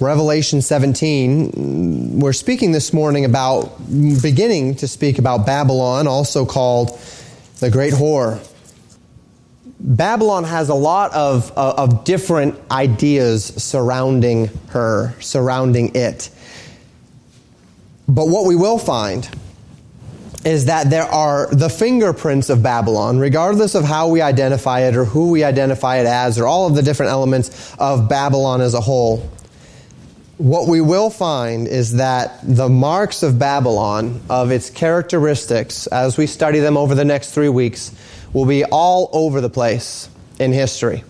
Revelation 17, we're speaking this morning about, beginning to speak about Babylon, also called the Great Whore. Babylon has a lot of, uh, of different ideas surrounding her, surrounding it. But what we will find is that there are the fingerprints of Babylon, regardless of how we identify it or who we identify it as, or all of the different elements of Babylon as a whole what we will find is that the marks of Babylon, of its characteristics, as we study them over the next three weeks, will be all over the place in history.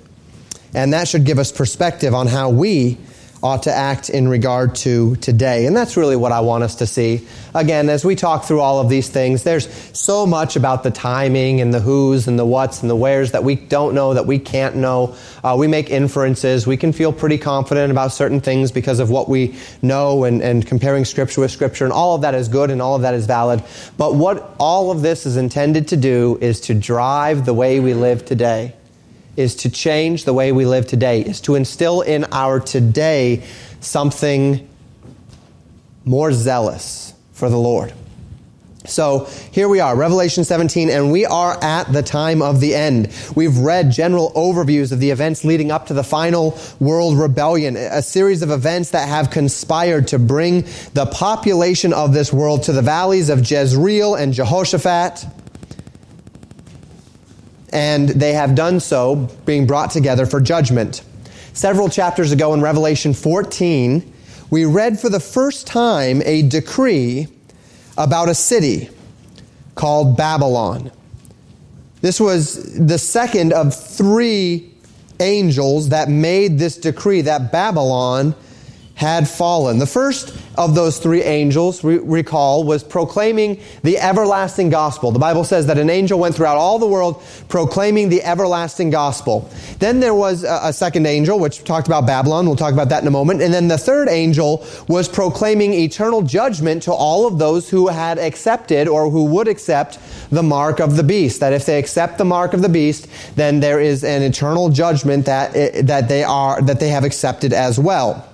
And that should give us perspective on how we ought to act in regard to today. And that's really what I want us to see. Again, as we talk through all of these things, there's so much about the timing and the who's and the what's and the where's that we don't know, that we can't know. Uh, we make inferences. We can feel pretty confident about certain things because of what we know and, and comparing scripture with scripture. And all of that is good and all of that is valid. But what all of this is intended to do is to drive the way we live today is to change the way we live today, is to instill in our today something more zealous for the Lord. So here we are, Revelation 17, and we are at the time of the end. We've read general overviews of the events leading up to the final world rebellion, a series of events that have conspired to bring the population of this world to the valleys of Jezreel and Jehoshaphat and they have done so, being brought together for judgment. Several chapters ago in Revelation 14, we read for the first time a decree about a city called Babylon. This was the second of three angels that made this decree that Babylon had fallen. The first of those three angels, re- recall, was proclaiming the everlasting gospel. The Bible says that an angel went throughout all the world proclaiming the everlasting gospel. Then there was a, a second angel, which talked about Babylon. We'll talk about that in a moment. And then the third angel was proclaiming eternal judgment to all of those who had accepted or who would accept the mark of the beast. That if they accept the mark of the beast, then there is an eternal judgment that, eh, that they are, that they have accepted as well.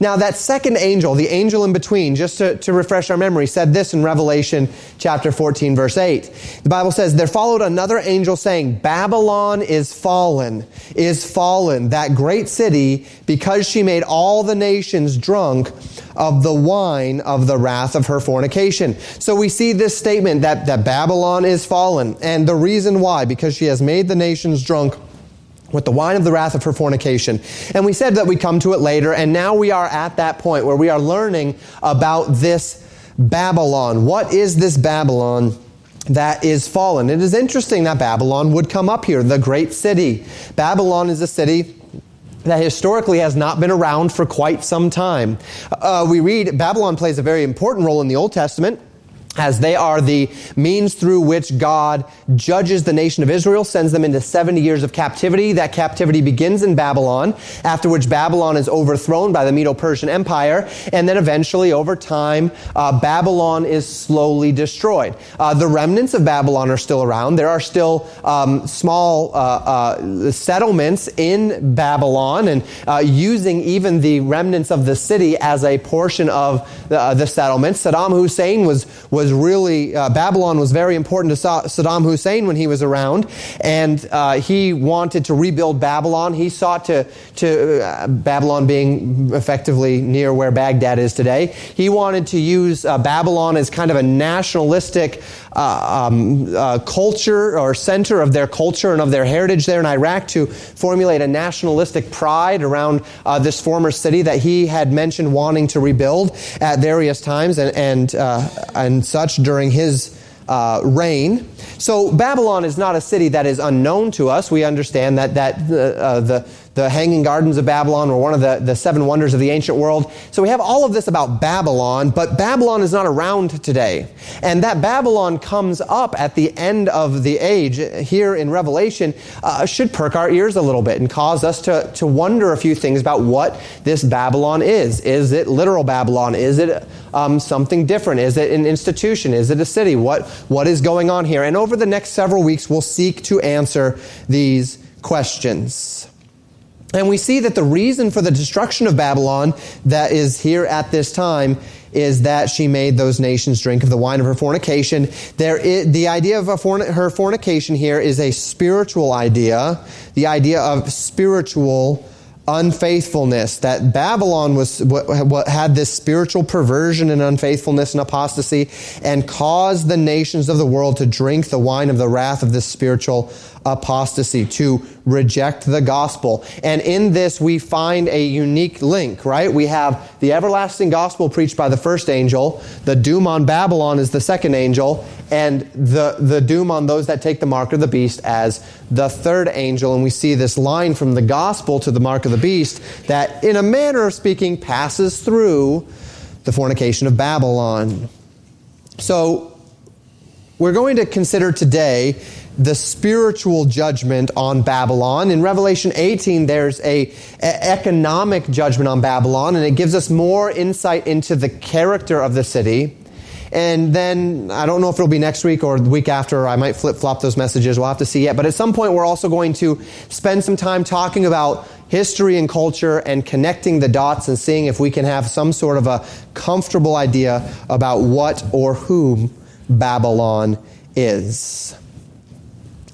Now, that second angel, the angel in between, just to, to refresh our memory, said this in Revelation chapter 14, verse 8. The Bible says, There followed another angel saying, Babylon is fallen, is fallen, that great city, because she made all the nations drunk of the wine of the wrath of her fornication. So we see this statement that, that Babylon is fallen. And the reason why, because she has made the nations drunk with the wine of the wrath of her fornication. And we said that we'd come to it later, and now we are at that point where we are learning about this Babylon. What is this Babylon? that is fallen. It is interesting that Babylon would come up here, the great city. Babylon is a city that historically has not been around for quite some time. Uh, we read Babylon plays a very important role in the Old Testament as they are the means through which God judges the nation of Israel, sends them into 70 years of captivity. That captivity begins in Babylon, after which Babylon is overthrown by the Medo-Persian Empire, and then eventually, over time, uh, Babylon is slowly destroyed. Uh, the remnants of Babylon are still around. There are still um, small uh, uh settlements in Babylon, and uh, using even the remnants of the city as a portion of the, uh, the settlements. Saddam Hussein was, was was really, uh, Babylon was very important to Saddam Hussein when he was around, and uh, he wanted to rebuild Babylon. He sought to, to uh, Babylon being effectively near where Baghdad is today, he wanted to use uh, Babylon as kind of a nationalistic uh, um, uh, culture or center of their culture and of their heritage there in Iraq to formulate a nationalistic pride around this former city that he had mentioned wanting to rebuild at various times and and and such during his uh, reign. So Babylon is not a city that is unknown to us. We understand that that uh, the the Hanging Gardens of Babylon were one of the, the seven wonders of the ancient world. So we have all of this about Babylon, but Babylon is not around today. And that Babylon comes up at the end of the age here in Revelation uh, should perk our ears a little bit and cause us to, to wonder a few things about what this Babylon is. Is it literal Babylon? Is it um, something different? Is it an institution? Is it a city? What, what is going on here? And over the next several weeks, we'll seek to answer these questions. And we see that the reason for the destruction of Babylon that is here at this time is that she made those nations drink of the wine of her fornication. There is, the idea of her fornication here is a spiritual idea, the idea of spiritual unfaithfulness that babylon was what, what, had this spiritual perversion and unfaithfulness and apostasy and caused the nations of the world to drink the wine of the wrath of this spiritual apostasy, to reject the gospel. And in this, we find a unique link, right? We have the everlasting gospel preached by the first angel, the doom on Babylon is the second angel, and the, the doom on those that take the mark of the beast as the third angel. And we see this line from the gospel to the mark of the beast that, in a manner of speaking, passes through the fornication of Babylon. So, we're going to consider today the spiritual judgment on Babylon. In Revelation 18, there's a, a, economic judgment on Babylon, and it gives us more insight into the character of the city. And then I don't know if it'll be next week or the week after. I might flip flop those messages. We'll have to see yet. But at some point, we're also going to spend some time talking about history and culture and connecting the dots and seeing if we can have some sort of a comfortable idea about what or whom Babylon is.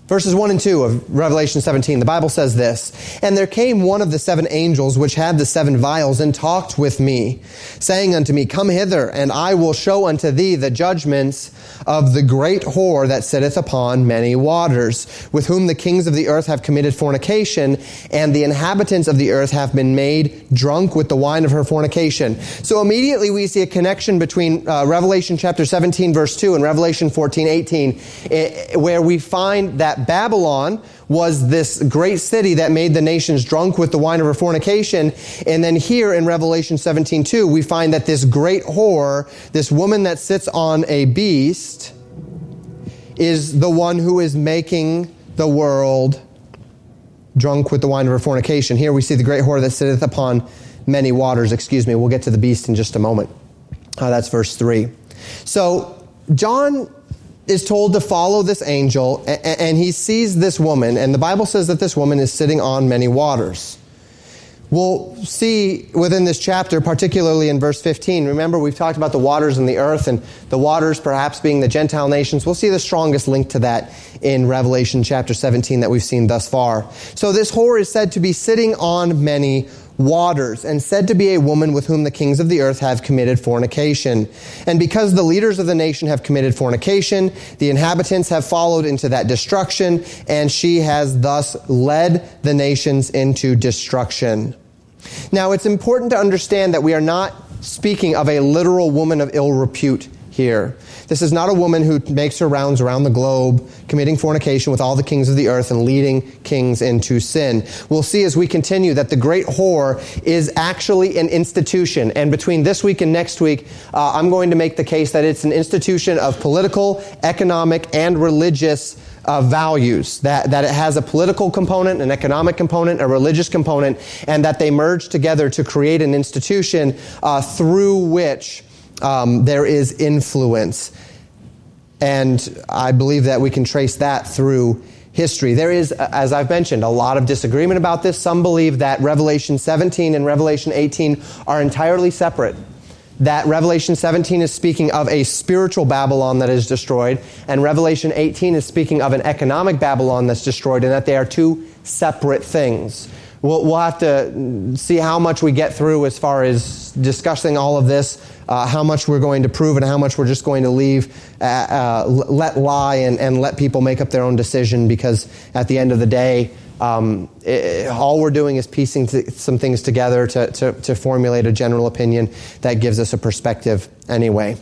Verses 1 and 2 of Revelation 17, the Bible says this And there came one of the seven angels which had the seven vials and talked with me, saying unto me, Come hither, and I will show unto thee the judgments of the great whore that sitteth upon many waters, with whom the kings of the earth have committed fornication, and the inhabitants of the earth have been made drunk with the wine of her fornication. So immediately we see a connection between uh, Revelation chapter 17, verse 2, and Revelation 14, 18, eh, where we find that Babylon was this great city that made the nations drunk with the wine of her fornication. And then here in Revelation 17 2, we find that this great whore, this woman that sits on a beast, is the one who is making the world drunk with the wine of her fornication. Here we see the great whore that sitteth upon many waters. Excuse me, we'll get to the beast in just a moment. Uh, that's verse 3. So, John is told to follow this angel, and he sees this woman, and the Bible says that this woman is sitting on many waters. We'll see within this chapter, particularly in verse 15. Remember, we've talked about the waters and the earth, and the waters perhaps being the Gentile nations. We'll see the strongest link to that in Revelation chapter 17 that we've seen thus far. So, this whore is said to be sitting on many waters, and said to be a woman with whom the kings of the earth have committed fornication. And because the leaders of the nation have committed fornication, the inhabitants have followed into that destruction, and she has thus led the nations into destruction. Now, it's important to understand that we are not speaking of a literal woman of ill repute here. This is not a woman who makes her rounds around the globe, committing fornication with all the kings of the earth and leading kings into sin. We'll see as we continue that the great whore is actually an institution. And between this week and next week, uh, I'm going to make the case that it's an institution of political, economic, and religious uh, values, that, that it has a political component, an economic component, a religious component, and that they merge together to create an institution uh, through which um, there is influence. And I believe that we can trace that through history. There is, as I've mentioned, a lot of disagreement about this. Some believe that Revelation 17 and Revelation 18 are entirely separate. That Revelation 17 is speaking of a spiritual Babylon that is destroyed, and Revelation 18 is speaking of an economic Babylon that's destroyed, and that they are two separate things. We'll, we'll have to see how much we get through as far as discussing all of this uh, how much we're going to prove and how much we're just going to leave, uh, uh, let lie and, and let people make up their own decision because at the end of the day, um, it, all we're doing is piecing th- some things together to, to, to formulate a general opinion that gives us a perspective anyway.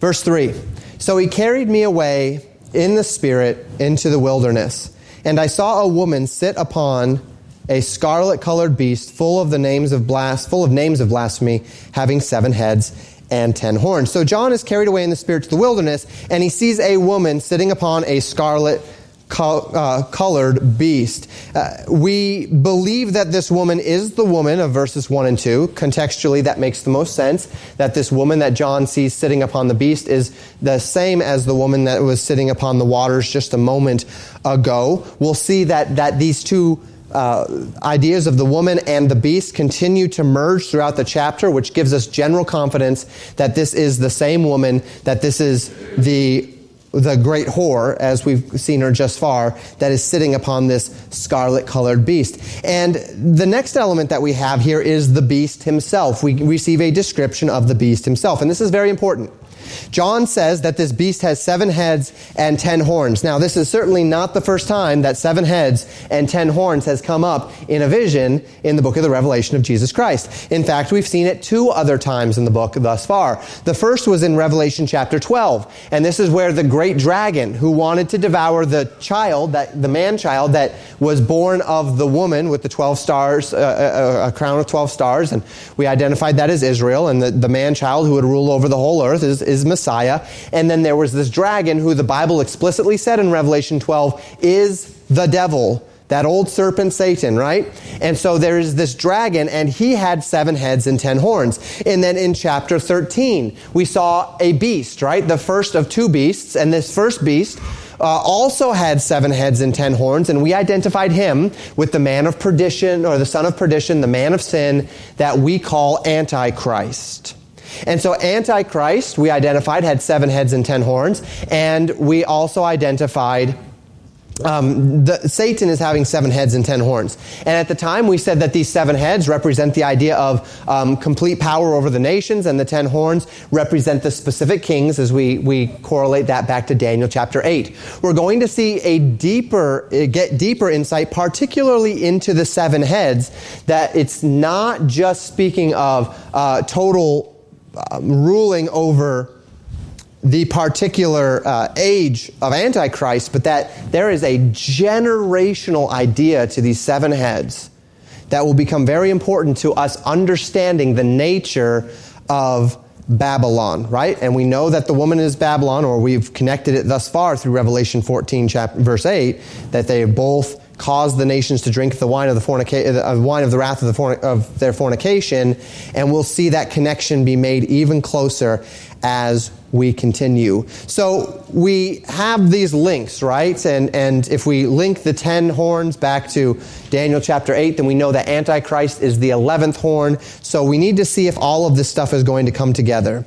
Verse 3 So he carried me away in the Spirit into the wilderness, and I saw a woman sit upon a scarlet colored beast full of the names of blas- full of names of blasphemy, having seven heads and ten horns. So John is carried away in the spirit to the wilderness, and he sees a woman sitting upon a scarlet uh, colored beast. Uh, we believe that this woman is the woman of verses 1 and 2. Contextually, that makes the most sense. That this woman that John sees sitting upon the beast is the same as the woman that was sitting upon the waters just a moment ago. We'll see that, that these two uh, ideas of the woman and the beast continue to merge throughout the chapter, which gives us general confidence that this is the same woman, that this is the the great whore, as we've seen her just far, that is sitting upon this scarlet colored beast. And the next element that we have here is the beast himself. We receive a description of the beast himself. And this is very important. John says that this beast has seven heads and ten horns. Now, this is certainly not the first time that seven heads and ten horns has come up in a vision in the book of the Revelation of Jesus Christ. In fact, we've seen it two other times in the book thus far. The first was in Revelation chapter 12, and this is where the great dragon who wanted to devour the child, that the man child that was born of the woman with the 12 stars, uh, a, uh, a, crown of 12 stars, and we identified that as Israel, and the, the man child who would rule over the whole earth is, is Messiah. And then there was this dragon who the Bible explicitly said in Revelation 12 is the devil. That old serpent Satan, right? And so there is this dragon, and he had seven heads and ten horns. And then in chapter 13, we saw a beast, right? The first of two beasts. And this first beast uh, also had seven heads and ten horns, and we identified him with the man of perdition, or the son of perdition, the man of sin, that we call Antichrist. And so Antichrist, we identified, had seven heads and ten horns, and we also identified um, the, Satan is having seven heads and ten horns. And at the time, we said that these seven heads represent the idea of um, complete power over the nations, and the ten horns represent the specific kings as we, we correlate that back to Daniel chapter 8. We're going to see a deeper, uh, get deeper insight, particularly into the seven heads, that it's not just speaking of uh, total ruling over the particular uh, age of Antichrist, but that there is a generational idea to these seven heads that will become very important to us understanding the nature of Babylon, right? And we know that the woman is Babylon, or we've connected it thus far through Revelation 14, chapter, verse 8, that they both caused the nations to drink the wine of the fornica- uh, wine of the wrath of, the of their fornication, and we'll see that connection be made even closer as we continue. So we have these links, right? And and if we link the ten horns back to Daniel chapter eight, then we know that Antichrist is the eleventh horn. So we need to see if all of this stuff is going to come together.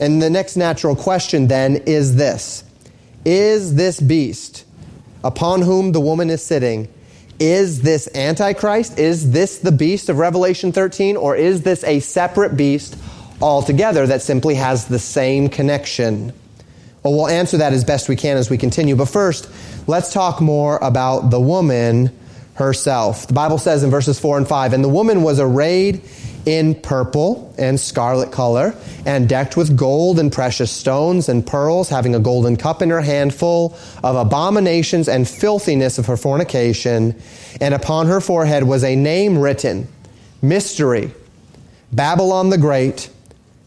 And the next natural question then is this: Is this beast? Upon whom the woman is sitting, is this Antichrist? Is this the beast of Revelation 13? Or is this a separate beast altogether that simply has the same connection? Well, we'll answer that as best we can as we continue. But first, let's talk more about the woman herself. The Bible says in verses 4 and 5 And the woman was arrayed in purple and scarlet color, and decked with gold and precious stones and pearls, having a golden cup in her hand full of abominations and filthiness of her fornication. And upon her forehead was a name written Mystery, Babylon the Great,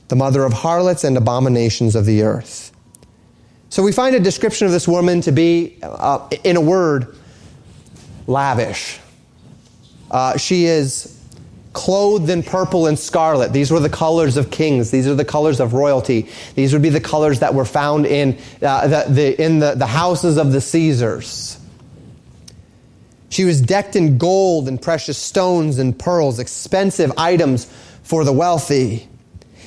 the mother of harlots and abominations of the earth. So we find a description of this woman to be, uh, in a word, lavish. Uh, she is clothed in purple and scarlet. These were the colors of kings. These are the colors of royalty. These would be the colors that were found in, uh, the, the, in the, the houses of the Caesars. She was decked in gold and precious stones and pearls, expensive items for the wealthy.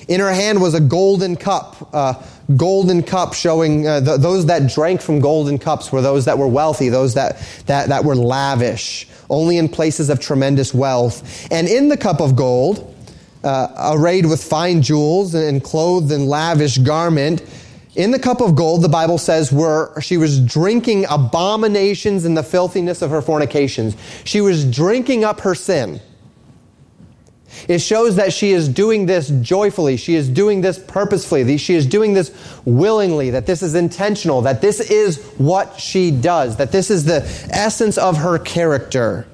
In her hand was a golden cup, a golden cup showing uh, the, those that drank from golden cups were those that were wealthy, those that, that, that were lavish only in places of tremendous wealth. And in the cup of gold, uh, arrayed with fine jewels and clothed in lavish garment, in the cup of gold, the Bible says, were she was drinking abominations and the filthiness of her fornications. She was drinking up her sin. It shows that she is doing this joyfully. She is doing this purposefully. She is doing this willingly, that this is intentional, that this is what she does, that this is the essence of her character.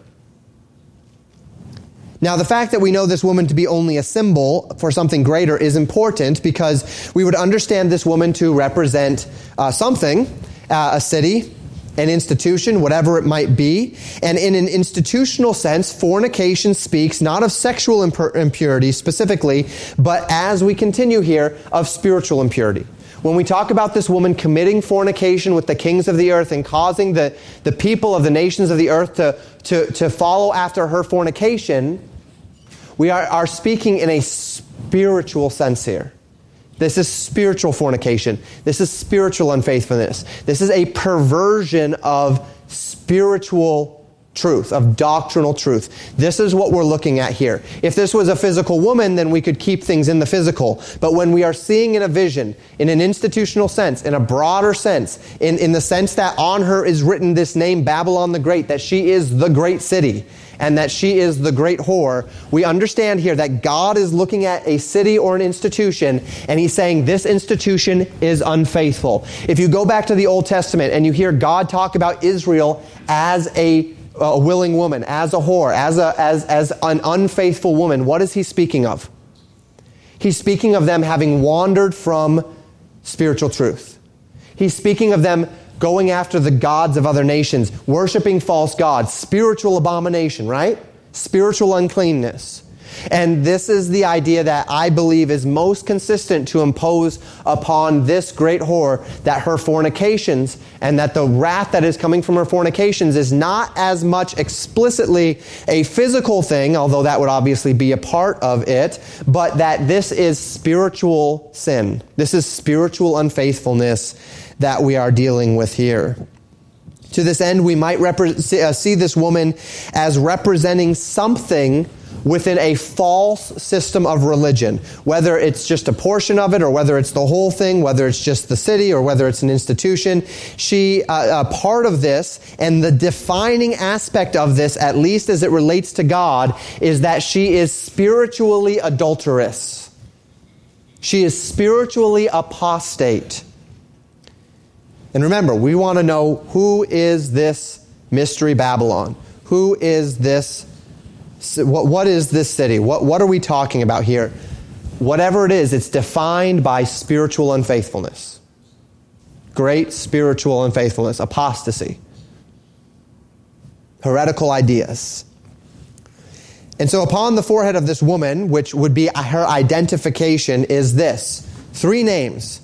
Now, the fact that we know this woman to be only a symbol for something greater is important because we would understand this woman to represent uh, something, uh, a city, an institution, whatever it might be. And in an institutional sense, fornication speaks not of sexual impurity specifically, but as we continue here, of spiritual impurity. When we talk about this woman committing fornication with the kings of the earth and causing the, the people of the nations of the earth to, to, to follow after her fornication, we are, are speaking in a spiritual sense here. This is spiritual fornication. This is spiritual unfaithfulness. This is a perversion of spiritual truth, of doctrinal truth. This is what we're looking at here. If this was a physical woman, then we could keep things in the physical. But when we are seeing in a vision, in an institutional sense, in a broader sense, in, in the sense that on her is written this name, Babylon the Great, that she is the great city, and that she is the great whore, we understand here that God is looking at a city or an institution and he's saying this institution is unfaithful. If you go back to the Old Testament and you hear God talk about Israel as a a willing woman, as a whore, as, a, as, as an unfaithful woman, what is he speaking of? He's speaking of them having wandered from spiritual truth. He's speaking of them going after the gods of other nations, worshiping false gods, spiritual abomination, right? Spiritual uncleanness. And this is the idea that I believe is most consistent to impose upon this great whore that her fornications and that the wrath that is coming from her fornications is not as much explicitly a physical thing, although that would obviously be a part of it, but that this is spiritual sin. This is spiritual unfaithfulness that we are dealing with here. To this end, we might repre- uh, see this woman as representing something within a false system of religion, whether it's just a portion of it or whether it's the whole thing, whether it's just the city or whether it's an institution. She, uh, a part of this, and the defining aspect of this, at least as it relates to God, is that she is spiritually adulterous. She is spiritually apostate. And remember, we want to know who is this mystery Babylon? Who is this what, what is this city? What, what are we talking about here? Whatever it is, it's defined by spiritual unfaithfulness. Great spiritual unfaithfulness, apostasy, heretical ideas. And so, upon the forehead of this woman, which would be her identification, is this three names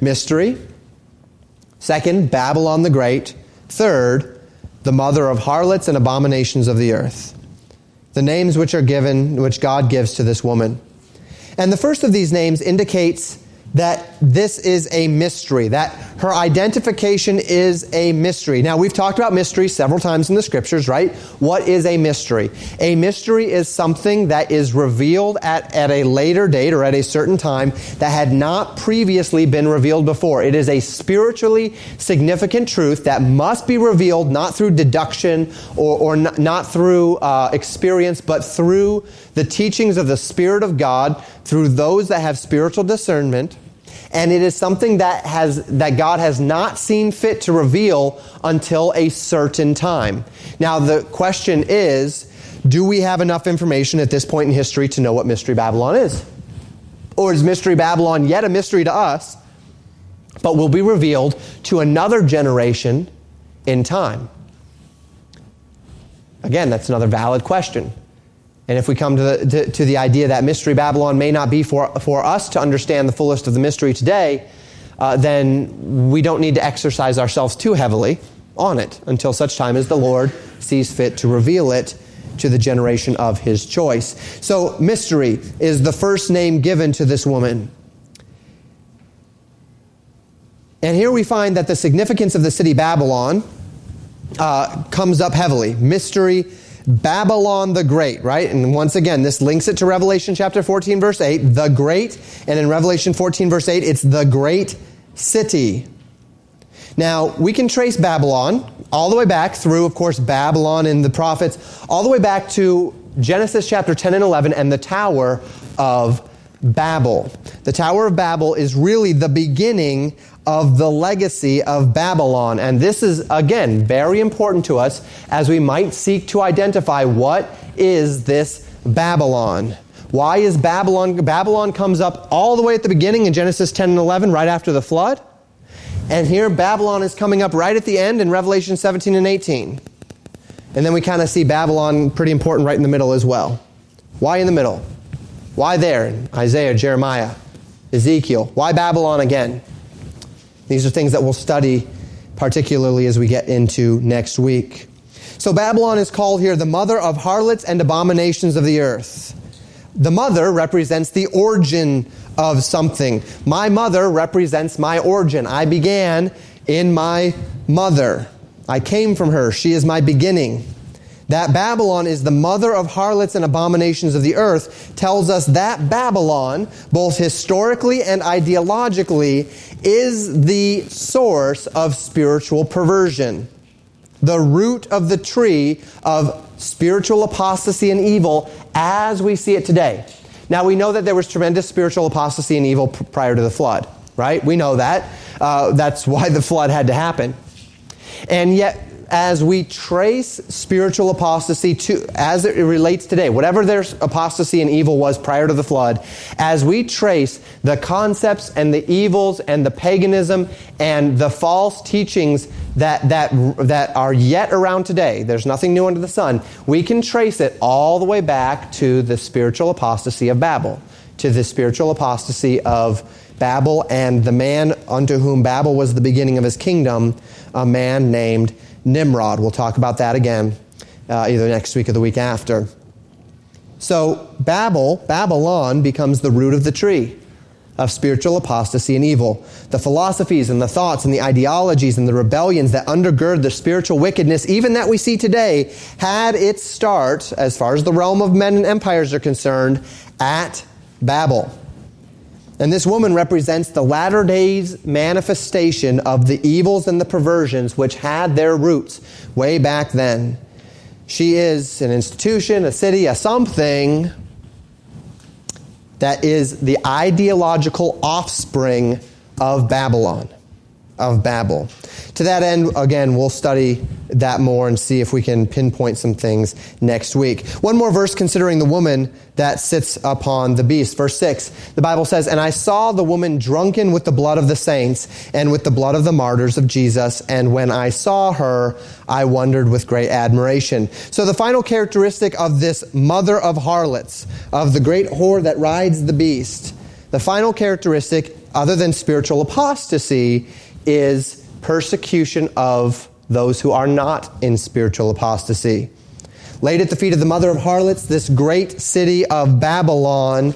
mystery. Second, Babylon the Great. Third, the mother of harlots and abominations of the earth the names which are given, which God gives to this woman. And the first of these names indicates that this is a mystery, that her identification is a mystery. Now, we've talked about mystery several times in the scriptures, right? What is a mystery? A mystery is something that is revealed at, at a later date or at a certain time that had not previously been revealed before. It is a spiritually significant truth that must be revealed not through deduction or, or not, not through uh, experience, but through the teachings of the Spirit of God, through those that have spiritual discernment and it is something that has that God has not seen fit to reveal until a certain time. Now the question is, do we have enough information at this point in history to know what mystery Babylon is? Or is mystery Babylon yet a mystery to us, but will be revealed to another generation in time? Again, that's another valid question. And if we come to the, to, to, the idea that Mystery Babylon may not be for, for us to understand the fullest of the mystery today, uh, then we don't need to exercise ourselves too heavily on it until such time as the Lord sees fit to reveal it to the generation of his choice. So, mystery is the first name given to this woman. And here we find that the significance of the city Babylon uh, comes up heavily. Mystery Babylon the Great, right? And once again, this links it to Revelation chapter 14, verse 8, the great. And in Revelation 14, verse 8, it's the great city. Now, we can trace Babylon all the way back through, of course, Babylon and the prophets, all the way back to Genesis chapter 10 and 11 and the Tower of Babel. The Tower of Babel is really the beginning of the legacy of Babylon. And this is, again, very important to us as we might seek to identify what is this Babylon. Why is Babylon? Babylon comes up all the way at the beginning in Genesis 10 and 11, right after the flood. And here Babylon is coming up right at the end in Revelation 17 and 18. And then we kind of see Babylon pretty important right in the middle as well. Why in the middle? Why there? Isaiah, Jeremiah, Ezekiel. Why Babylon again? These are things that we'll study particularly as we get into next week. So Babylon is called here the mother of harlots and abominations of the earth. The mother represents the origin of something. My mother represents my origin. I began in my mother. I came from her. She is my beginning. That Babylon is the mother of harlots and abominations of the earth tells us that Babylon, both historically and ideologically, is the source of spiritual perversion. The root of the tree of spiritual apostasy and evil as we see it today. Now, we know that there was tremendous spiritual apostasy and evil prior to the flood, right? We know that. Uh, that's why the flood had to happen. And yet, as we trace spiritual apostasy to, as it relates today, whatever their apostasy and evil was prior to the flood, as we trace the concepts and the evils and the paganism and the false teachings that, that, that are yet around today, there's nothing new under the sun, we can trace it all the way back to the spiritual apostasy of Babel, to the spiritual apostasy of Babel and the man unto whom Babel was the beginning of his kingdom, a man named Nimrod. We'll talk about that again uh, either next week or the week after. So, Babel, Babylon, becomes the root of the tree of spiritual apostasy and evil. The philosophies and the thoughts and the ideologies and the rebellions that undergird the spiritual wickedness, even that we see today, had its start, as far as the realm of men and empires are concerned, at Babel. And this woman represents the latter days manifestation of the evils and the perversions which had their roots way back then. She is an institution, a city, a something that is the ideological offspring of Babylon of Babel. To that end, again, we'll study that more and see if we can pinpoint some things next week. One more verse considering the woman that sits upon the beast. Verse 6, the Bible says, And I saw the woman drunken with the blood of the saints and with the blood of the martyrs of Jesus. And when I saw her, I wondered with great admiration. So the final characteristic of this mother of harlots, of the great whore that rides the beast, the final characteristic, other than spiritual apostasy, is persecution of those who are not in spiritual apostasy. Laid at the feet of the mother of harlots, this great city of Babylon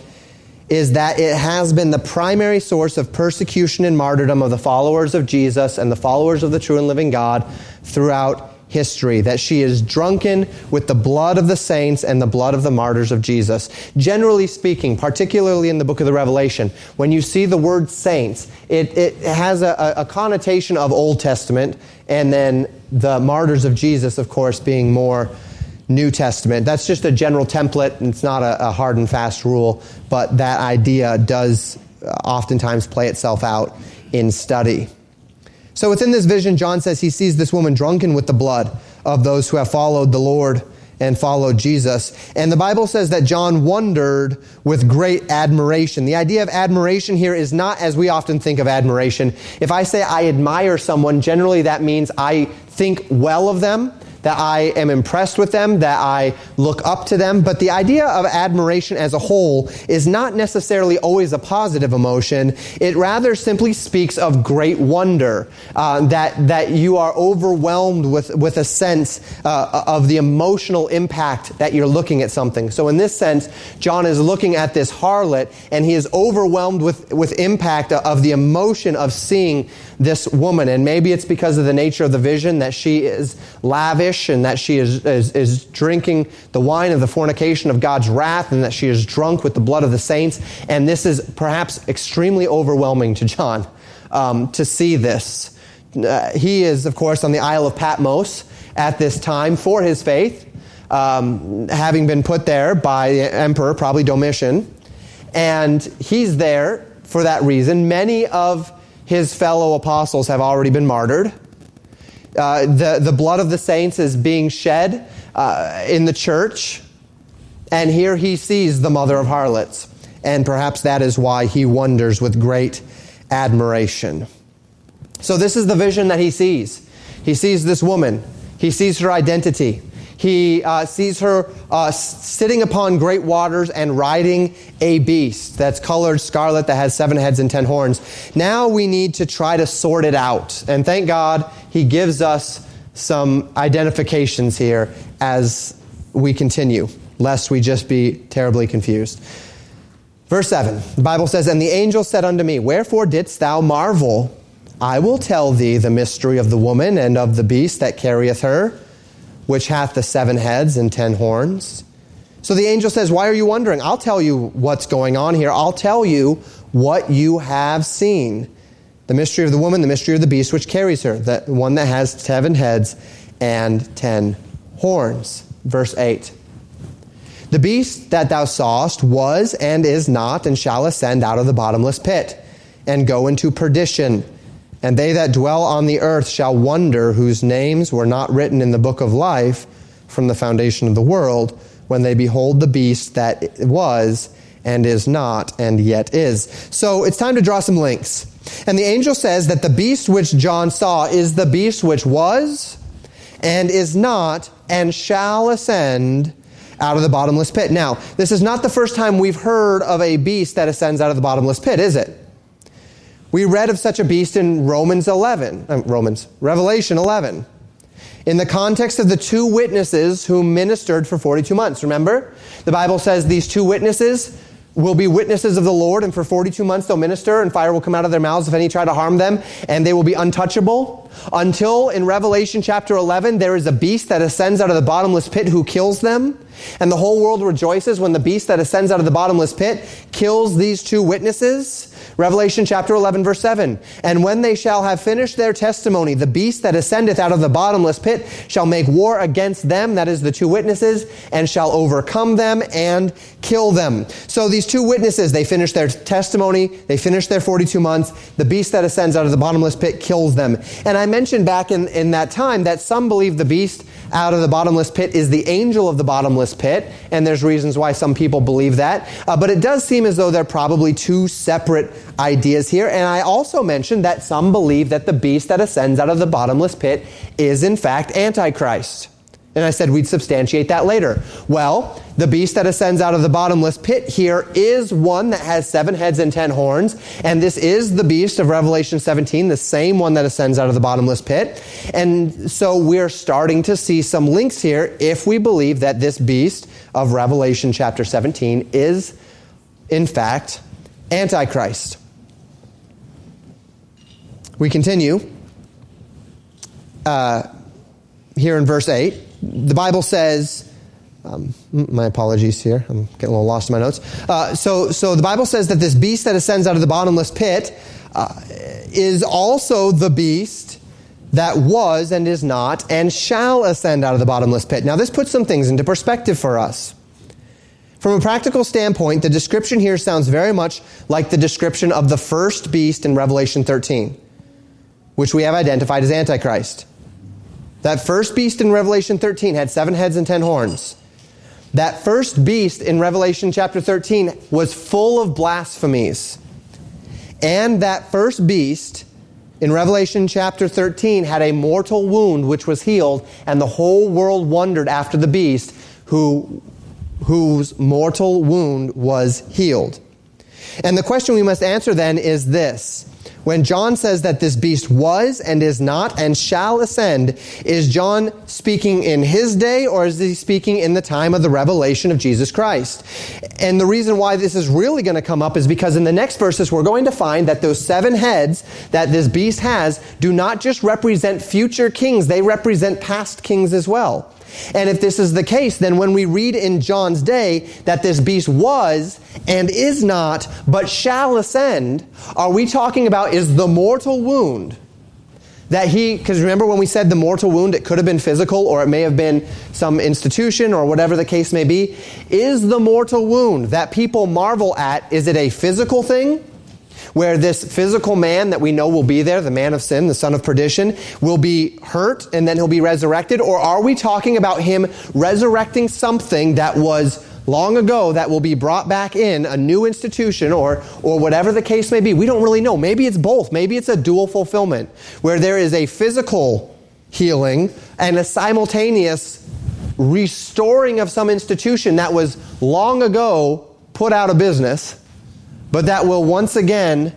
is that it has been the primary source of persecution and martyrdom of the followers of Jesus and the followers of the true and living God throughout history, that she is drunken with the blood of the saints and the blood of the martyrs of Jesus. Generally speaking, particularly in the book of the Revelation, when you see the word saints, it, it has a, a connotation of Old Testament, and then the martyrs of Jesus, of course, being more New Testament. That's just a general template, and it's not a, a hard and fast rule, but that idea does oftentimes play itself out in study. So within this vision, John says he sees this woman drunken with the blood of those who have followed the Lord and followed Jesus. And the Bible says that John wondered with great admiration. The idea of admiration here is not as we often think of admiration. If I say I admire someone, generally that means I think well of them that I am impressed with them, that I look up to them. But the idea of admiration as a whole is not necessarily always a positive emotion. It rather simply speaks of great wonder, uh, that, that you are overwhelmed with, with a sense uh, of the emotional impact that you're looking at something. So in this sense, John is looking at this harlot and he is overwhelmed with, with impact of the emotion of seeing this woman. And maybe it's because of the nature of the vision that she is lavish and that she is, is, is, drinking the wine of the fornication of God's wrath and that she is drunk with the blood of the saints. And this is perhaps extremely overwhelming to John um, to see this. Uh, he is, of course, on the Isle of Patmos at this time for his faith, um, having been put there by the emperor, probably Domitian. And he's there for that reason. Many of his fellow apostles have already been martyred. Uh, the, the blood of the saints is being shed uh, in the church. And here he sees the mother of harlots. And perhaps that is why he wonders with great admiration. So, this is the vision that he sees. He sees this woman, he sees her identity, he uh, sees her uh, sitting upon great waters and riding a beast that's colored scarlet that has seven heads and ten horns. Now we need to try to sort it out. And thank God he gives us some identifications here as we continue, lest we just be terribly confused. Verse 7, the Bible says, And the angel said unto me, Wherefore didst thou marvel? I will tell thee the mystery of the woman and of the beast that carrieth her which hath the seven heads and ten horns. So the angel says, Why are you wondering? I'll tell you what's going on here. I'll tell you what you have seen. The mystery of the woman, the mystery of the beast which carries her, the one that has seven heads and ten horns. Verse 8. The beast that thou sawest was and is not, and shall ascend out of the bottomless pit, and go into perdition and they that dwell on the earth shall wonder whose names were not written in the book of life from the foundation of the world when they behold the beast that was and is not and yet is. So it's time to draw some links. And the angel says that the beast which John saw is the beast which was and is not and shall ascend out of the bottomless pit. Now, this is not the first time we've heard of a beast that ascends out of the bottomless pit, is it? We read of such a beast in Romans 11, uh, Romans, Revelation 11. In the context of the two witnesses who ministered for 42 months, remember? The Bible says these two witnesses will be witnesses of the Lord, and for 42 months they'll minister, and fire will come out of their mouths if any try to harm them, and they will be untouchable. Until in Revelation chapter 11, there is a beast that ascends out of the bottomless pit who kills them. And the whole world rejoices when the beast that ascends out of the bottomless pit kills these two witnesses. Revelation chapter 11 verse 7. And when they shall have finished their testimony, the beast that ascendeth out of the bottomless pit shall make war against them, that is the two witnesses, and shall overcome them and kill them. So these two witnesses, they finish their testimony, they finish their 42 months, the beast that ascends out of the bottomless pit kills them. And I mentioned back in, in that time that some believe the beast out of the bottomless pit is the angel of the bottomless pit, and there's reasons why some people believe that. Uh, but it does seem as though they're probably two separate ideas here. And I also mentioned that some believe that the beast that ascends out of the bottomless pit is in fact Antichrist. And I said we'd substantiate that later. Well, the beast that ascends out of the bottomless pit here is one that has seven heads and ten horns. And this is the beast of Revelation 17, the same one that ascends out of the bottomless pit. And so we're starting to see some links here if we believe that this beast of Revelation chapter 17 is, in fact, Antichrist. We continue uh, here in verse 8 the Bible says, um, my apologies here. I'm getting a little lost in my notes. Uh, so, so the Bible says that this beast that ascends out of the bottomless pit uh, is also the beast that was and is not and shall ascend out of the bottomless pit. Now, this puts some things into perspective for us. From a practical standpoint, the description here sounds very much like the description of the first beast in Revelation 13, which we have identified as Antichrist. That first beast in Revelation 13 had seven heads and ten horns. That first beast in Revelation chapter 13 was full of blasphemies. And that first beast in Revelation chapter 13 had a mortal wound which was healed, and the whole world wondered after the beast who, whose mortal wound was healed. And the question we must answer then is this when John says that this beast was and is not and shall ascend, is John speaking in his day or is he speaking in the time of the revelation of Jesus Christ? And the reason why this is really going to come up is because in the next verses we're going to find that those seven heads that this beast has do not just represent future kings, they represent past kings as well. And if this is the case, then when we read in John's day that this beast was and is not, but shall ascend, are we talking about is the mortal wound that he, because remember when we said the mortal wound, it could have been physical or it may have been some institution or whatever the case may be. Is the mortal wound that people marvel at, is it a physical thing? Where this physical man that we know will be there, the man of sin, the son of perdition, will be hurt and then he'll be resurrected? Or are we talking about him resurrecting something that was long ago that will be brought back in a new institution or, or whatever the case may be? We don't really know. Maybe it's both. Maybe it's a dual fulfillment where there is a physical healing and a simultaneous restoring of some institution that was long ago put out of business, but that will once again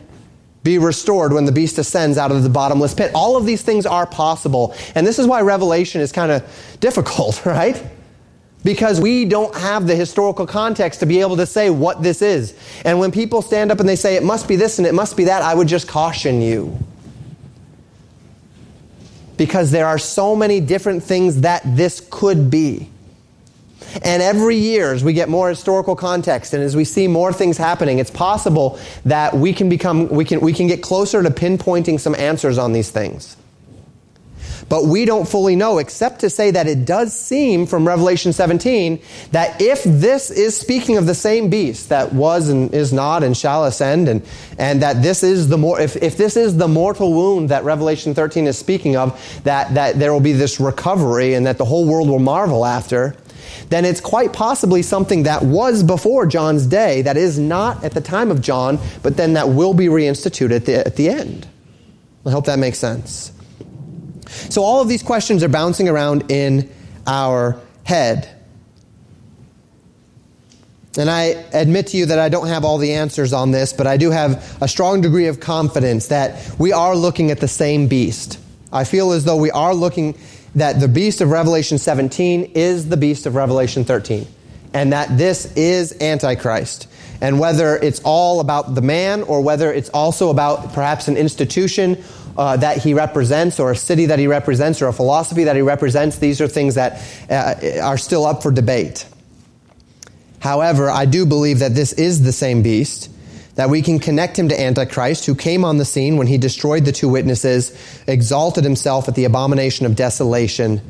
be restored when the beast ascends out of the bottomless pit. All of these things are possible. And this is why Revelation is kind of difficult, right? Because we don't have the historical context to be able to say what this is. And when people stand up and they say it must be this and it must be that, I would just caution you. Because there are so many different things that this could be. And every year, as we get more historical context and as we see more things happening, it's possible that we can become, we can, we can get closer to pinpointing some answers on these things. But we don't fully know, except to say that it does seem from Revelation 17 that if this is speaking of the same beast that was and is not and shall ascend, and, and that this is the more, if, if this is the mortal wound that Revelation 13 is speaking of, that, that there will be this recovery and that the whole world will marvel after, then it's quite possibly something that was before John's day, that is not at the time of John, but then that will be reinstituted at the, at the end. I hope that makes sense. So, all of these questions are bouncing around in our head. And I admit to you that I don't have all the answers on this, but I do have a strong degree of confidence that we are looking at the same beast. I feel as though we are looking that the beast of Revelation 17 is the beast of Revelation 13, and that this is Antichrist. And whether it's all about the man or whether it's also about perhaps an institution uh, that he represents or a city that he represents or a philosophy that he represents, these are things that uh, are still up for debate. However, I do believe that this is the same beast that we can connect him to Antichrist, who came on the scene when he destroyed the two witnesses, exalted himself at the abomination of desolation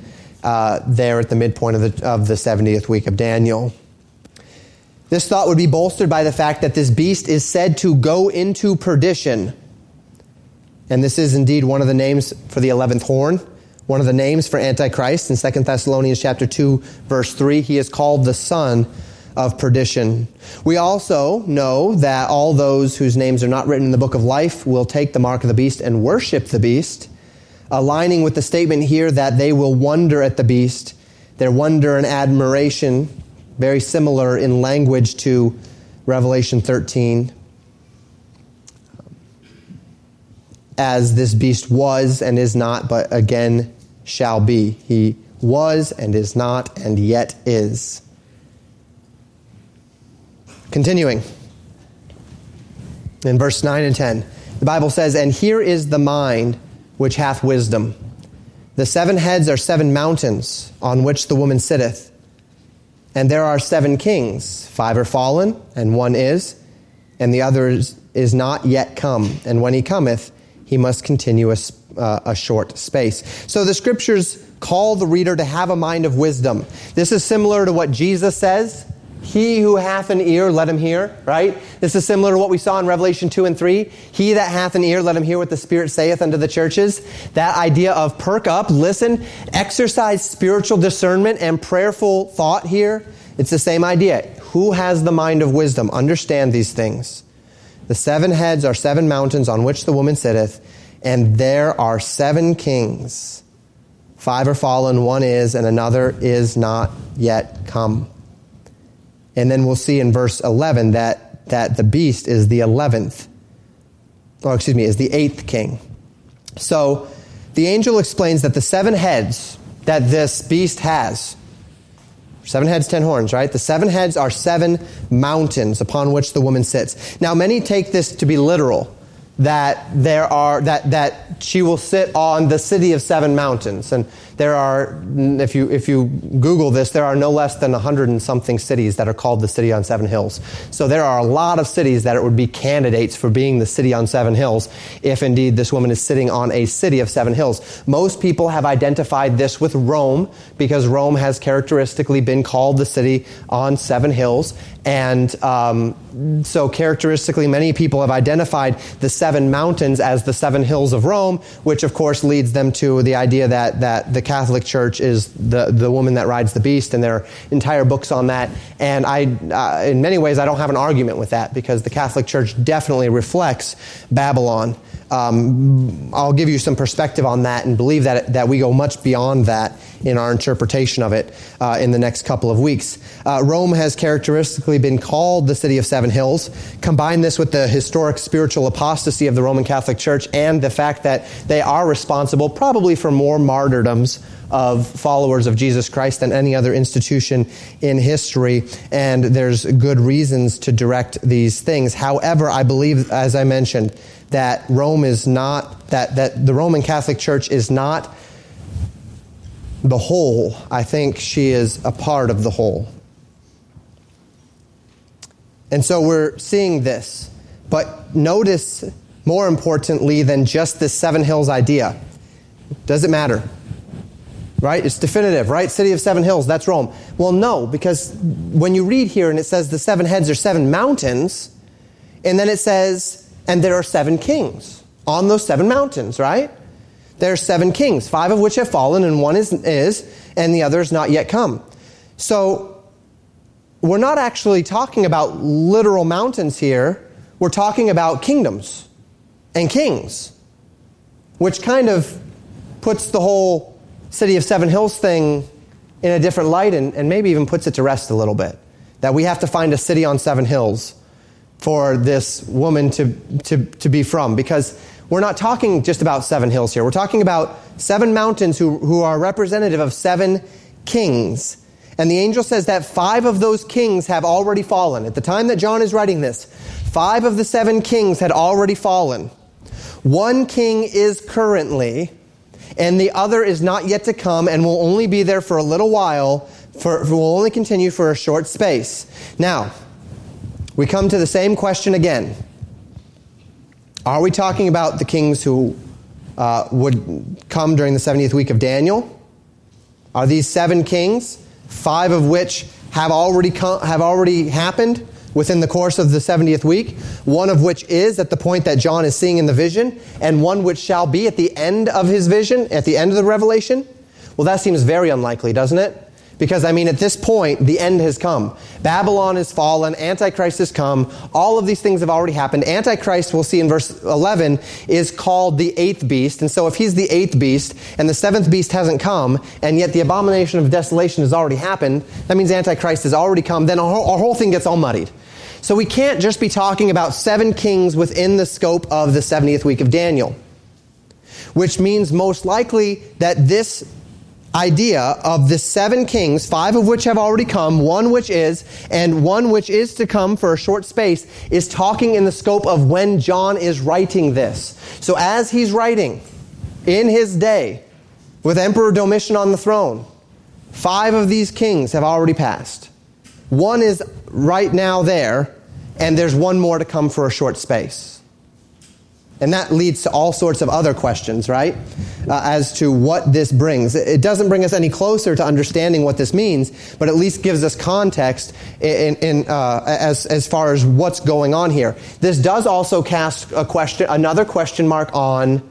uh, there at the midpoint of the, of the 70th week of Daniel. This thought would be bolstered by the fact that this beast is said to go into perdition. And this is indeed one of the names for the 11th horn, one of the names for Antichrist. In 2 Thessalonians chapter 2, verse 3, he is called the son of perdition. We also know that all those whose names are not written in the book of life will take the mark of the beast and worship the beast, aligning with the statement here that they will wonder at the beast. Their wonder and admiration, very similar in language to Revelation 13. As this beast was and is not, but again shall be. He was and is not and yet is. Continuing in verse 9 and 10, the Bible says, And here is the mind which hath wisdom. The seven heads are seven mountains on which the woman sitteth. And there are seven kings. Five are fallen, and one is, and the other is, is not yet come. And when he cometh, he must continue a, uh, a short space. So the scriptures call the reader to have a mind of wisdom. This is similar to what Jesus says he who hath an ear, let him hear, right? This is similar to what we saw in Revelation 2 and 3. He that hath an ear, let him hear what the Spirit saith unto the churches. That idea of perk up, listen, exercise spiritual discernment and prayerful thought here. It's the same idea. Who has the mind of wisdom? Understand these things. The seven heads are seven mountains on which the woman sitteth, and there are seven kings. Five are fallen, one is, and another is not yet come. And then we'll see in verse 11 that, that the beast is the 11th, or excuse me, is the eighth king. So the angel explains that the seven heads that this beast has, seven heads, ten horns, right? The seven heads are seven mountains upon which the woman sits. Now, many take this to be literal that there are that that she will sit on the city of seven mountains and there are if you if you google this there are no less than 100 and something cities that are called the city on seven hills. So there are a lot of cities that it would be candidates for being the city on seven hills if indeed this woman is sitting on a city of seven hills. Most people have identified this with rome because rome has characteristically been called the city on seven hills and um, so, characteristically, many people have identified the seven mountains as the seven hills of Rome, which of course leads them to the idea that, that the Catholic Church is the, the woman that rides the beast, and there are entire books on that. And I, uh, in many ways, I don't have an argument with that because the Catholic Church definitely reflects Babylon. Um, I'll give you some perspective on that and believe that, that we go much beyond that in our interpretation of it uh, in the next couple of weeks. Uh, Rome has characteristically been called the city of seven hills. Combine this with the historic spiritual apostasy of the Roman Catholic Church and the fact that they are responsible probably for more martyrdoms of followers of Jesus Christ than any other institution in history, and there's good reasons to direct these things. However, I believe, as I mentioned, that Rome is not, that, that the Roman Catholic Church is not the whole. I think she is a part of the whole. And so we're seeing this. But notice, more importantly than just this Seven Hills idea, does it matter? right? It's definitive, right? City of seven hills, that's Rome. Well, no, because when you read here and it says the seven heads are seven mountains, and then it says, and there are seven kings on those seven mountains, right? There are seven kings, five of which have fallen, and one is, is and the other is not yet come. So, we're not actually talking about literal mountains here. We're talking about kingdoms and kings, which kind of puts the whole City of Seven Hills thing in a different light and, and maybe even puts it to rest a little bit. That we have to find a city on seven hills for this woman to, to, to be from. Because we're not talking just about seven hills here. We're talking about seven mountains who, who are representative of seven kings. And the angel says that five of those kings have already fallen. At the time that John is writing this, five of the seven kings had already fallen. One king is currently and the other is not yet to come and will only be there for a little while, for, will only continue for a short space. Now, we come to the same question again. Are we talking about the kings who uh, would come during the 70th week of Daniel? Are these seven kings, five of which have already, come, have already happened? within the course of the 70th week, one of which is at the point that John is seeing in the vision, and one which shall be at the end of his vision, at the end of the revelation? Well, that seems very unlikely, doesn't it? Because, I mean, at this point, the end has come. Babylon has fallen, Antichrist has come, all of these things have already happened. Antichrist, we'll see in verse 11, is called the eighth beast. And so, if he's the eighth beast and the seventh beast hasn't come, and yet the abomination of desolation has already happened, that means Antichrist has already come, then our whole, our whole thing gets all muddied. So we can't just be talking about seven kings within the scope of the 70th week of Daniel, which means most likely that this idea of the seven kings, five of which have already come, one which is, and one which is to come for a short space, is talking in the scope of when John is writing this. So as he's writing in his day, with Emperor Domitian on the throne, five of these kings have already passed. One is right now there, and there's one more to come for a short space. And that leads to all sorts of other questions, right? Uh, as to what this brings. It doesn't bring us any closer to understanding what this means, but at least gives us context in, in uh, as, as far as what's going on here. This does also cast a question, another question mark on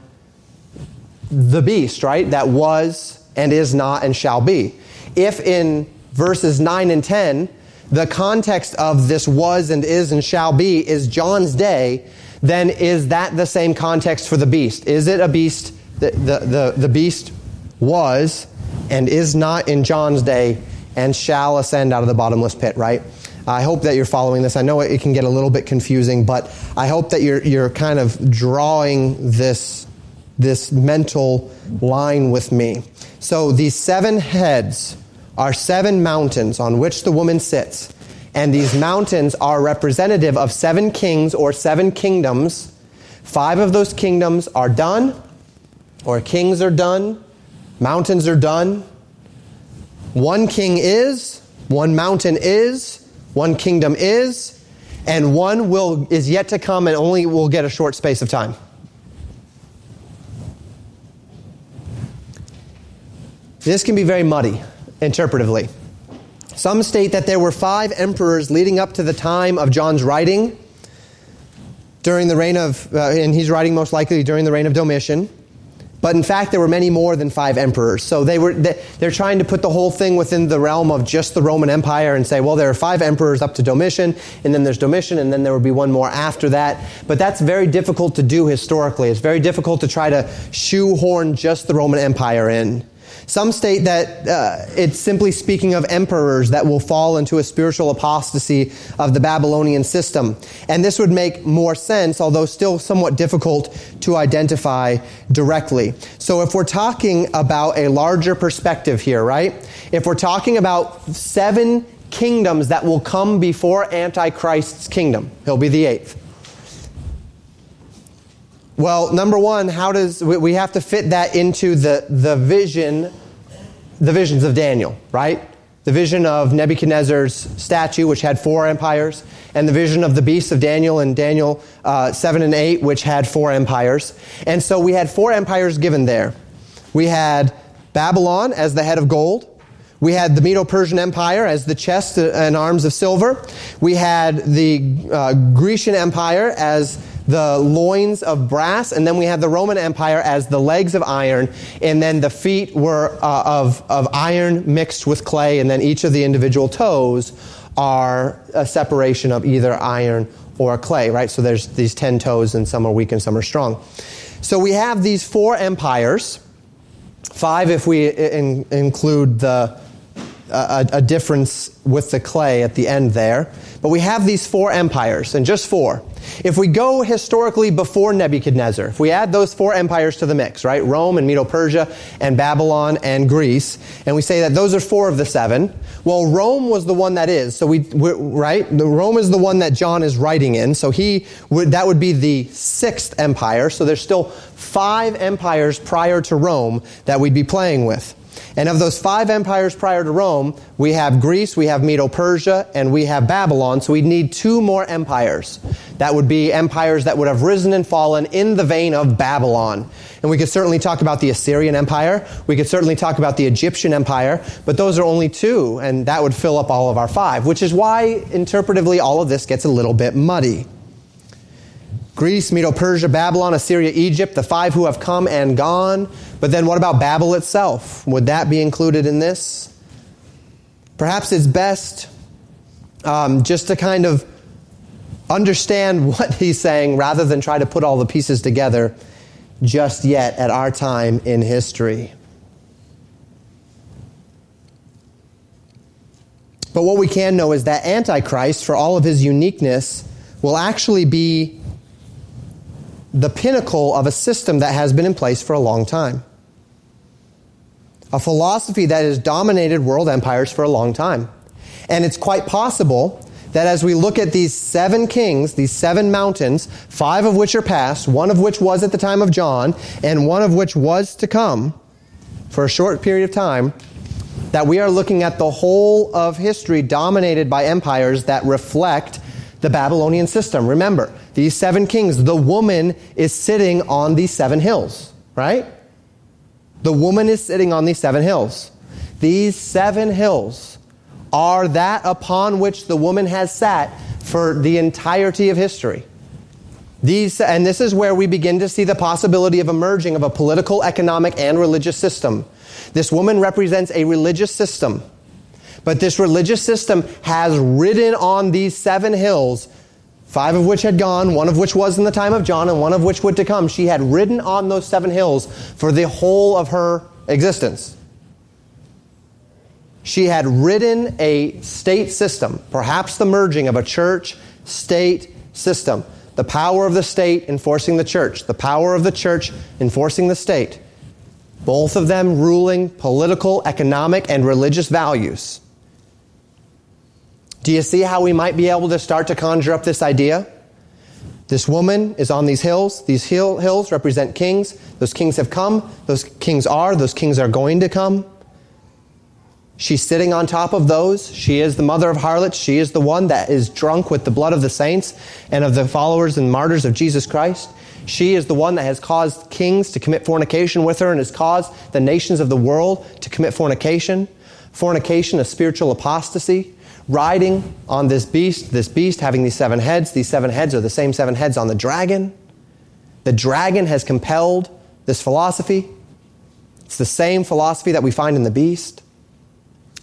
the beast, right? That was and is not and shall be. If in verses 9 and 10, the context of this was and is and shall be is John's day, then is that the same context for the beast? Is it a beast? The, the, the, the beast was and is not in John's day and shall ascend out of the bottomless pit, right? I hope that you're following this. I know it can get a little bit confusing, but I hope that you're, you're kind of drawing this, this mental line with me. So these seven heads are seven mountains on which the woman sits. And these mountains are representative of seven kings or seven kingdoms. Five of those kingdoms are done, or kings are done, mountains are done. One king is, one mountain is, one kingdom is, and one will is yet to come and only will get a short space of time. This can be very muddy interpretively. Some state that there were five emperors leading up to the time of John's writing during the reign of, uh, and he's writing most likely during the reign of Domitian. But in fact, there were many more than five emperors. So they were, they're trying to put the whole thing within the realm of just the Roman Empire and say, well, there are five emperors up to Domitian, and then there's Domitian, and then there will be one more after that. But that's very difficult to do historically. It's very difficult to try to shoehorn just the Roman Empire in. Some state that uh, it's simply speaking of emperors that will fall into a spiritual apostasy of the Babylonian system. And this would make more sense, although still somewhat difficult to identify directly. So if we're talking about a larger perspective here, right? If we're talking about seven kingdoms that will come before Antichrist's kingdom, he'll be the eighth. Well, number one, how does we have to fit that into the, the vision, the visions of Daniel, right? The vision of Nebuchadnezzar's statue, which had four empires, and the vision of the beasts of Daniel in Daniel uh, 7 and 8, which had four empires. And so we had four empires given there. We had Babylon as the head of gold. We had the Medo Persian Empire as the chest and arms of silver. We had the uh, Grecian Empire as the loins of brass, and then we had the Roman Empire as the legs of iron, and then the feet were uh, of, of iron mixed with clay, and then each of the individual toes are a separation of either iron or clay, right? So there's these 10 toes, and some are weak and some are strong. So we have these four empires, five if we in, include the a, a, difference with the clay at the end there. But we have these four empires, and just four. If we go historically before Nebuchadnezzar, if we add those four empires to the mix, right? Rome and Medo Persia and Babylon and Greece, and we say that those are four of the seven, well, Rome was the one that is. So we, right? The Rome is the one that John is writing in. So he would, that would be the sixth empire. So there's still five empires prior to Rome that we'd be playing with. And of those five empires prior to Rome, we have Greece, we have Medo Persia, and we have Babylon. So we'd need two more empires. That would be empires that would have risen and fallen in the vein of Babylon. And we could certainly talk about the Assyrian Empire. We could certainly talk about the Egyptian Empire. But those are only two, and that would fill up all of our five, which is why, interpretively, all of this gets a little bit muddy. Greece, Medo Persia, Babylon, Assyria, Egypt, the five who have come and gone. But then what about Babel itself? Would that be included in this? Perhaps it's best um, just to kind of understand what he's saying rather than try to put all the pieces together just yet at our time in history. But what we can know is that Antichrist, for all of his uniqueness, will actually be the pinnacle of a system that has been in place for a long time. A philosophy that has dominated world empires for a long time. And it's quite possible that as we look at these seven kings, these seven mountains, five of which are past, one of which was at the time of John, and one of which was to come for a short period of time, that we are looking at the whole of history dominated by empires that reflect the Babylonian system. Remember, these seven kings, the woman is sitting on these seven hills, right? The woman is sitting on these seven hills. These seven hills are that upon which the woman has sat for the entirety of history. These, and this is where we begin to see the possibility of emerging of a political, economic, and religious system. This woman represents a religious system. But this religious system has ridden on these seven hills five of which had gone, one of which was in the time of John, and one of which would to come. She had ridden on those seven hills for the whole of her existence. She had ridden a state system, perhaps the merging of a church state system. The power of the state enforcing the church, the power of the church enforcing the state. Both of them ruling political, economic, and religious values. Do you see how we might be able to start to conjure up this idea? This woman is on these hills. These hill, hills represent kings. Those kings have come. Those kings are. Those kings are going to come. She's sitting on top of those. She is the mother of harlots. She is the one that is drunk with the blood of the saints and of the followers and martyrs of Jesus Christ. She is the one that has caused kings to commit fornication with her and has caused the nations of the world to commit fornication. Fornication, a spiritual apostasy riding on this beast, this beast having these seven heads. These seven heads are the same seven heads on the dragon. The dragon has compelled this philosophy. It's the same philosophy that we find in the beast.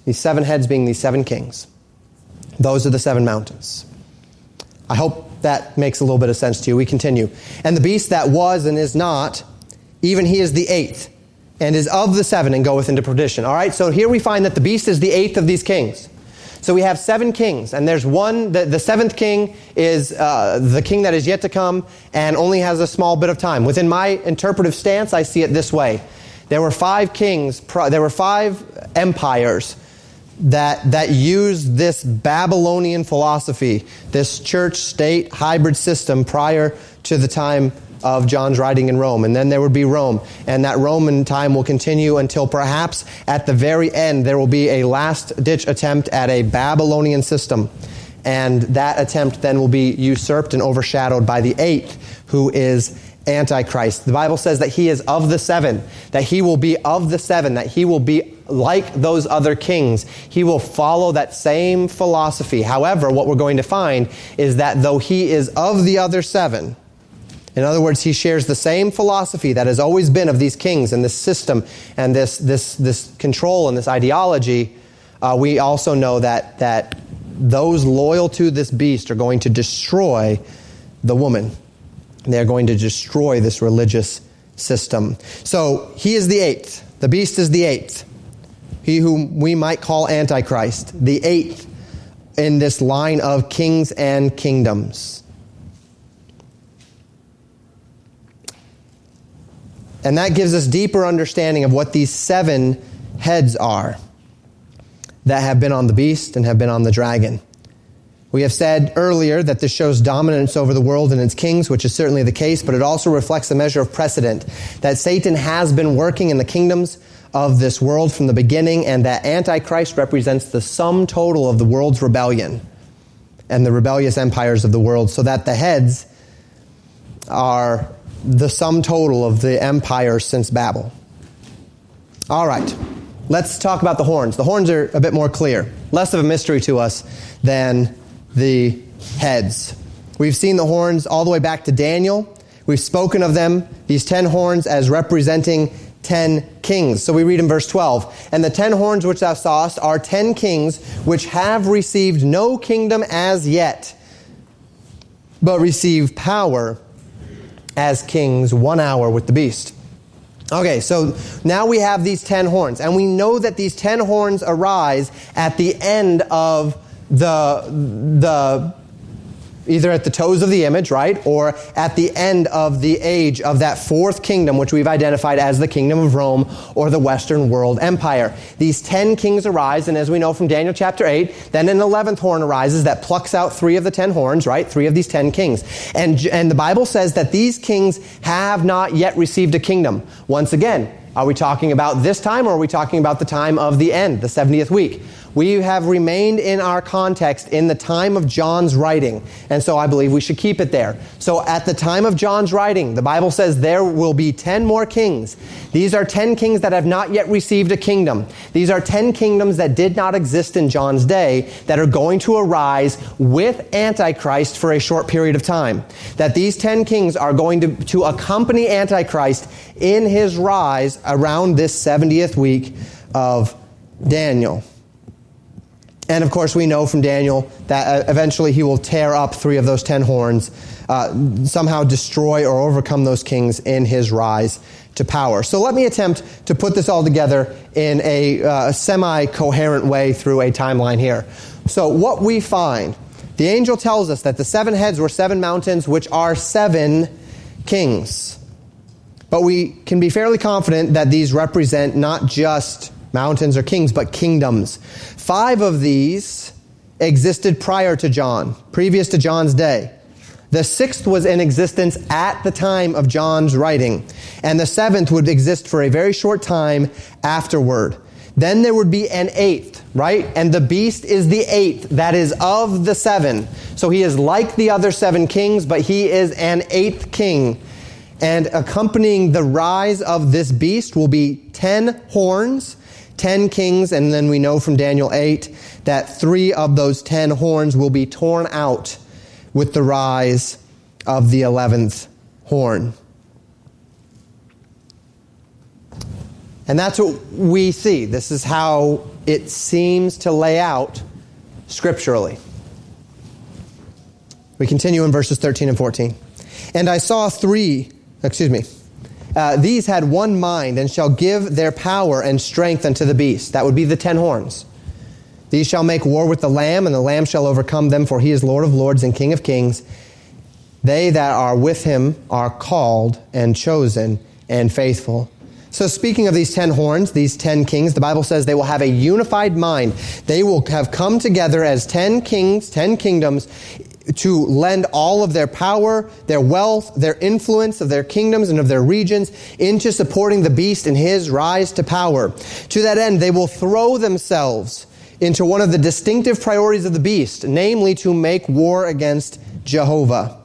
These seven heads being these seven kings. Those are the seven mountains. I hope that makes a little bit of sense to you. We continue. And the beast that was and is not, even he is the eighth and is of the seven and goeth into perdition. All right, so here we find that the beast is the eighth of these kings. So we have seven kings, and there's one, the, the seventh king is uh, the king that is yet to come and only has a small bit of time. Within my interpretive stance, I see it this way. There were five kings, there were five empires that, that used this Babylonian philosophy, this church state hybrid system prior to the time of John's writing in Rome. And then there would be Rome. And that Roman time will continue until perhaps at the very end there will be a last ditch attempt at a Babylonian system. And that attempt then will be usurped and overshadowed by the eighth, who is Antichrist. The Bible says that he is of the seven, that he will be of the seven, that he will be like those other kings. He will follow that same philosophy. However, what we're going to find is that though he is of the other seven, in other words, he shares the same philosophy that has always been of these kings and this system and this, this, this control and this ideology. Uh, we also know that, that those loyal to this beast are going to destroy the woman. They're going to destroy this religious system. So he is the eighth. The beast is the eighth. He whom we might call Antichrist, the eighth in this line of kings and kingdoms. And that gives us deeper understanding of what these seven heads are that have been on the beast and have been on the dragon. We have said earlier that this shows dominance over the world and its kings, which is certainly the case, but it also reflects a measure of precedent that Satan has been working in the kingdoms of this world from the beginning, and that Antichrist represents the sum total of the world's rebellion and the rebellious empires of the world, so that the heads are the sum total of the empire since Babel. All right, let's talk about the horns. The horns are a bit more clear, less of a mystery to us than the heads. We've seen the horns all the way back to Daniel. We've spoken of them, these ten horns, as representing ten kings. So we read in verse 12, And the ten horns which thou sawest are ten kings which have received no kingdom as yet, but receive power as kings one hour with the beast. Okay, so now we have these ten horns, and we know that these ten horns arise at the end of the, the either at the toes of the image, right, or at the end of the age of that fourth kingdom, which we've identified as the kingdom of Rome or the Western world empire. These ten kings arise, and as we know from Daniel chapter 8, then an eleventh horn arises that plucks out three of the ten horns, right, three of these ten kings. And, and the Bible says that these kings have not yet received a kingdom. Once again, are we talking about this time or are we talking about the time of the end, the 70th week? We have remained in our context in the time of John's writing, and so I believe we should keep it there. So at the time of John's writing, the Bible says there will be 10 more kings. These are 10 kings that have not yet received a kingdom. These are 10 kingdoms that did not exist in John's day that are going to arise with Antichrist for a short period of time. That these 10 kings are going to, to accompany Antichrist in his rise around this 70th week of Daniel. And of course, we know from Daniel that uh, eventually he will tear up three of those ten horns, uh, somehow destroy or overcome those kings in his rise to power. So let me attempt to put this all together in a uh, semi coherent way through a timeline here. So, what we find, the angel tells us that the seven heads were seven mountains, which are seven kings. But we can be fairly confident that these represent not just mountains or kings, but kingdoms. Five of these existed prior to John, previous to John's day. The sixth was in existence at the time of John's writing, and the seventh would exist for a very short time afterward. Then there would be an eighth, right? And the beast is the eighth that is of the seven. So he is like the other seven kings, but he is an eighth king. And accompanying the rise of this beast will be ten horns ten kings, and then we know from Daniel 8 that three of those ten horns will be torn out with the rise of the eleventh horn. And that's what we see. This is how it seems to lay out scripturally. We continue in verses 13 and 14. And I saw three, excuse me, Uh, these had one mind and shall give their power and strength unto the beast. That would be the ten horns. These shall make war with the Lamb, and the Lamb shall overcome them, for he is Lord of lords and King of kings. They that are with him are called and chosen and faithful. So, speaking of these ten horns, these ten kings, the Bible says they will have a unified mind. They will have come together as ten kings, ten kingdoms, to lend all of their power, their wealth, their influence of their kingdoms and of their regions into supporting the beast in his rise to power. To that end, they will throw themselves into one of the distinctive priorities of the beast, namely to make war against Jehovah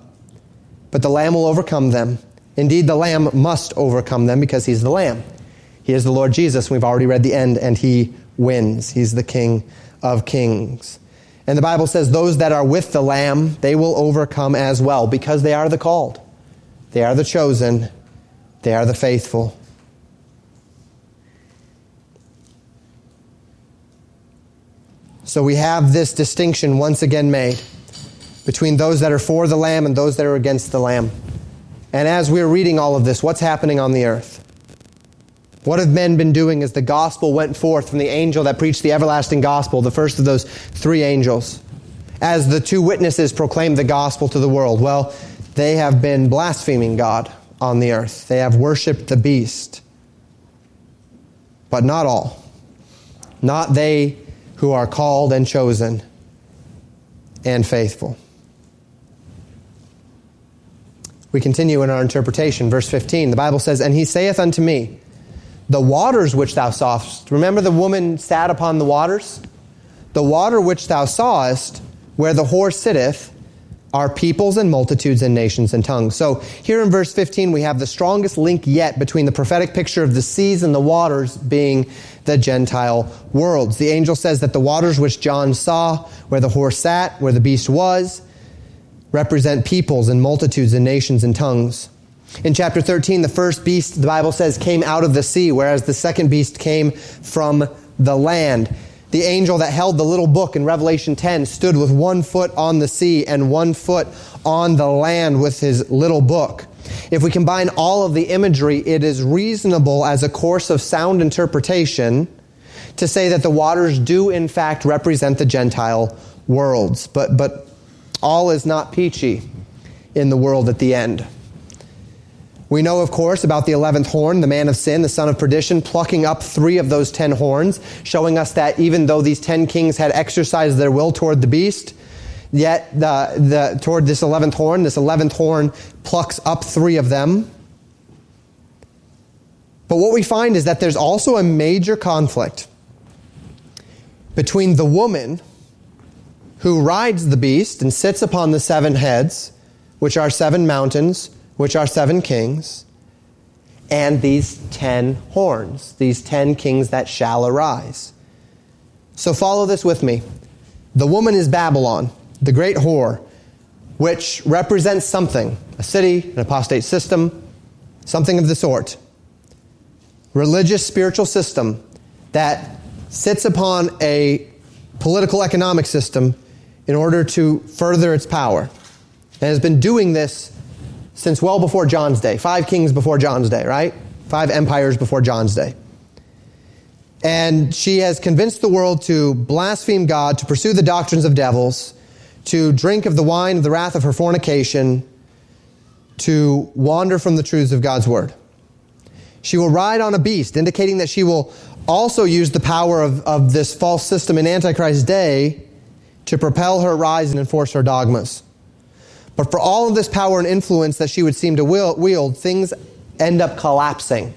but the Lamb will overcome them. Indeed, the Lamb must overcome them because he's the Lamb. He is the Lord Jesus. We've already read the end, and he wins. He's the King of kings. And the Bible says, Those that are with the Lamb, they will overcome as well because they are the called, they are the chosen, they are the faithful. So we have this distinction once again made between those that are for the Lamb and those that are against the Lamb. And as we're reading all of this, what's happening on the earth? What have men been doing as the gospel went forth from the angel that preached the everlasting gospel, the first of those three angels? As the two witnesses proclaimed the gospel to the world? Well, they have been blaspheming God on the earth. They have worshiped the beast. But not all. Not they who are called and chosen and faithful. We continue in our interpretation, verse 15. The Bible says, And he saith unto me, The waters which thou sawest, remember the woman sat upon the waters? The water which thou sawest, where the whore sitteth, are peoples and multitudes and nations and tongues. So here in verse 15, we have the strongest link yet between the prophetic picture of the seas and the waters being the Gentile worlds. The angel says that the waters which John saw, where the whore sat, where the beast was, represent peoples and multitudes and nations and tongues. In chapter 13, the first beast, the Bible says, came out of the sea, whereas the second beast came from the land. The angel that held the little book in Revelation 10 stood with one foot on the sea and one foot on the land with his little book. If we combine all of the imagery, it is reasonable as a course of sound interpretation to say that the waters do in fact represent the Gentile worlds. But, but all is not peachy in the world at the end. We know, of course, about the eleventh horn, the man of sin, the son of perdition, plucking up three of those ten horns, showing us that even though these ten kings had exercised their will toward the beast, yet the, the, toward this eleventh horn, this eleventh horn plucks up three of them. But what we find is that there's also a major conflict between the woman who rides the beast and sits upon the seven heads, which are seven mountains, which are seven kings, and these ten horns, these ten kings that shall arise. So follow this with me. The woman is Babylon, the great whore, which represents something a city, an apostate system, something of the sort. Religious spiritual system that sits upon a political economic system in order to further its power. And has been doing this since well before John's day. Five kings before John's day, right? Five empires before John's day. And she has convinced the world to blaspheme God, to pursue the doctrines of devils, to drink of the wine of the wrath of her fornication, to wander from the truths of God's word. She will ride on a beast, indicating that she will also use the power of, of this false system in Antichrist's day to propel her rise and enforce her dogmas. But for all of this power and influence that she would seem to wield, things end up collapsing.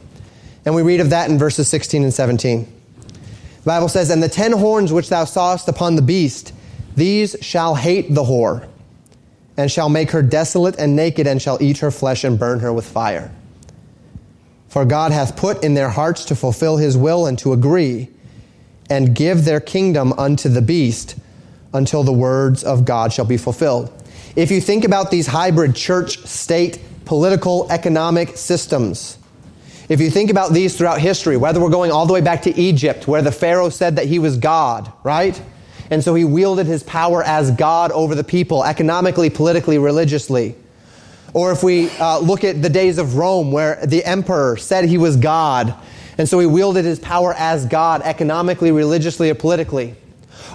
And we read of that in verses 16 and 17. The Bible says, And the ten horns which thou sawest upon the beast, these shall hate the whore, and shall make her desolate and naked, and shall eat her flesh and burn her with fire. For God hath put in their hearts to fulfill his will and to agree, and give their kingdom unto the beast until the words of God shall be fulfilled. If you think about these hybrid church, state, political, economic systems, if you think about these throughout history, whether we're going all the way back to Egypt, where the Pharaoh said that he was God, right? And so he wielded his power as God over the people, economically, politically, religiously. Or if we uh, look at the days of Rome, where the emperor said he was God, and so he wielded his power as God economically, religiously, or politically.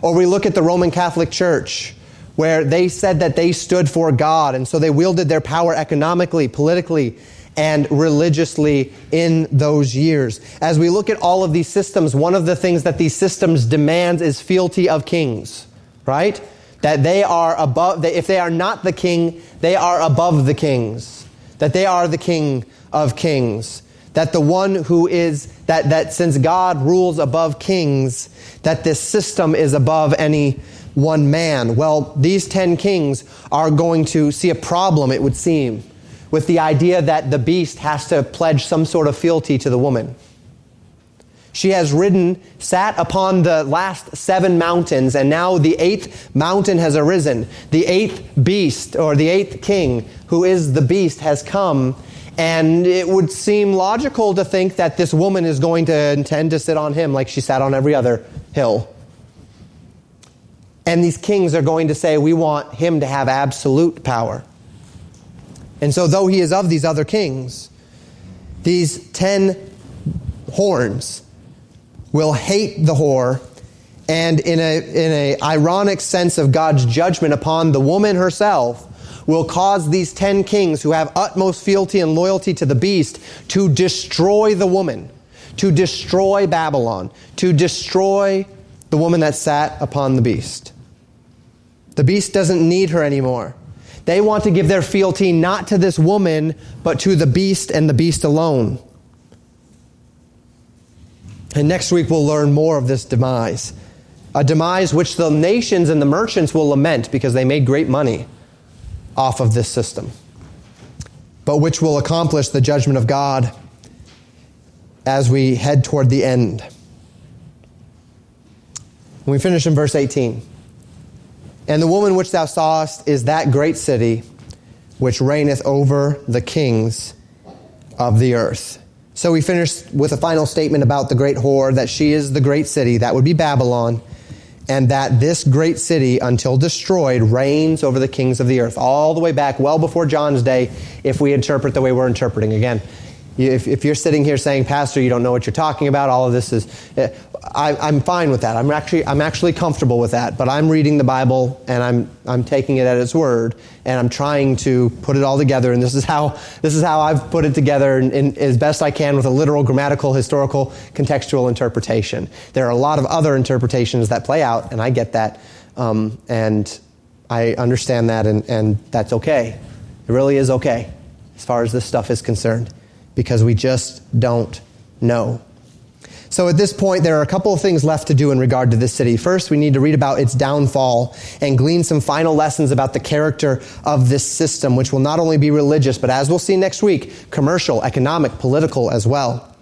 Or we look at the Roman Catholic Church, where they said that they stood for God, and so they wielded their power economically, politically, and religiously in those years. As we look at all of these systems, one of the things that these systems demand is fealty of kings, right? That they are above, that if they are not the king, they are above the kings. That they are the king of kings. That the one who is, that, that since God rules above kings, that this system is above any one man. Well, these ten kings are going to see a problem, it would seem with the idea that the beast has to pledge some sort of fealty to the woman. She has ridden, sat upon the last seven mountains, and now the eighth mountain has arisen. The eighth beast, or the eighth king, who is the beast, has come. And it would seem logical to think that this woman is going to intend to sit on him like she sat on every other hill. And these kings are going to say, We want him to have absolute power. And so, though he is of these other kings, these ten horns will hate the whore and in a in a ironic sense of God's judgment upon the woman herself will cause these 10 kings who have utmost fealty and loyalty to the beast to destroy the woman to destroy Babylon to destroy the woman that sat upon the beast the beast doesn't need her anymore they want to give their fealty not to this woman, but to the beast and the beast alone. And next week we'll learn more of this demise. A demise which the nations and the merchants will lament because they made great money off of this system, but which will accomplish the judgment of God as we head toward the end. we finish in verse 18. And the woman which thou sawest is that great city which reigneth over the kings of the earth. So we finish with a final statement about the great whore that she is the great city, that would be Babylon, and that this great city, until destroyed, reigns over the kings of the earth, all the way back, well before John's day, if we interpret the way we're interpreting. Again, if, if you're sitting here saying, Pastor, you don't know what you're talking about, all of this is, eh, I, am fine with that. I'm actually, I'm actually comfortable with that. But I'm reading the Bible and I'm, I'm taking it at its word and I'm trying to put it all together. And this is how, this is how I've put it together in, in, as best I can with a literal, grammatical, historical, contextual interpretation. There are a lot of other interpretations that play out, and I get that. Um, and I understand that, and, and that's okay. It really is okay as far as this stuff is concerned because we just don't know. So at this point, there are a couple of things left to do in regard to this city. First, we need to read about its downfall and glean some final lessons about the character of this system, which will not only be religious, but as we'll see next week, commercial, economic, political as well.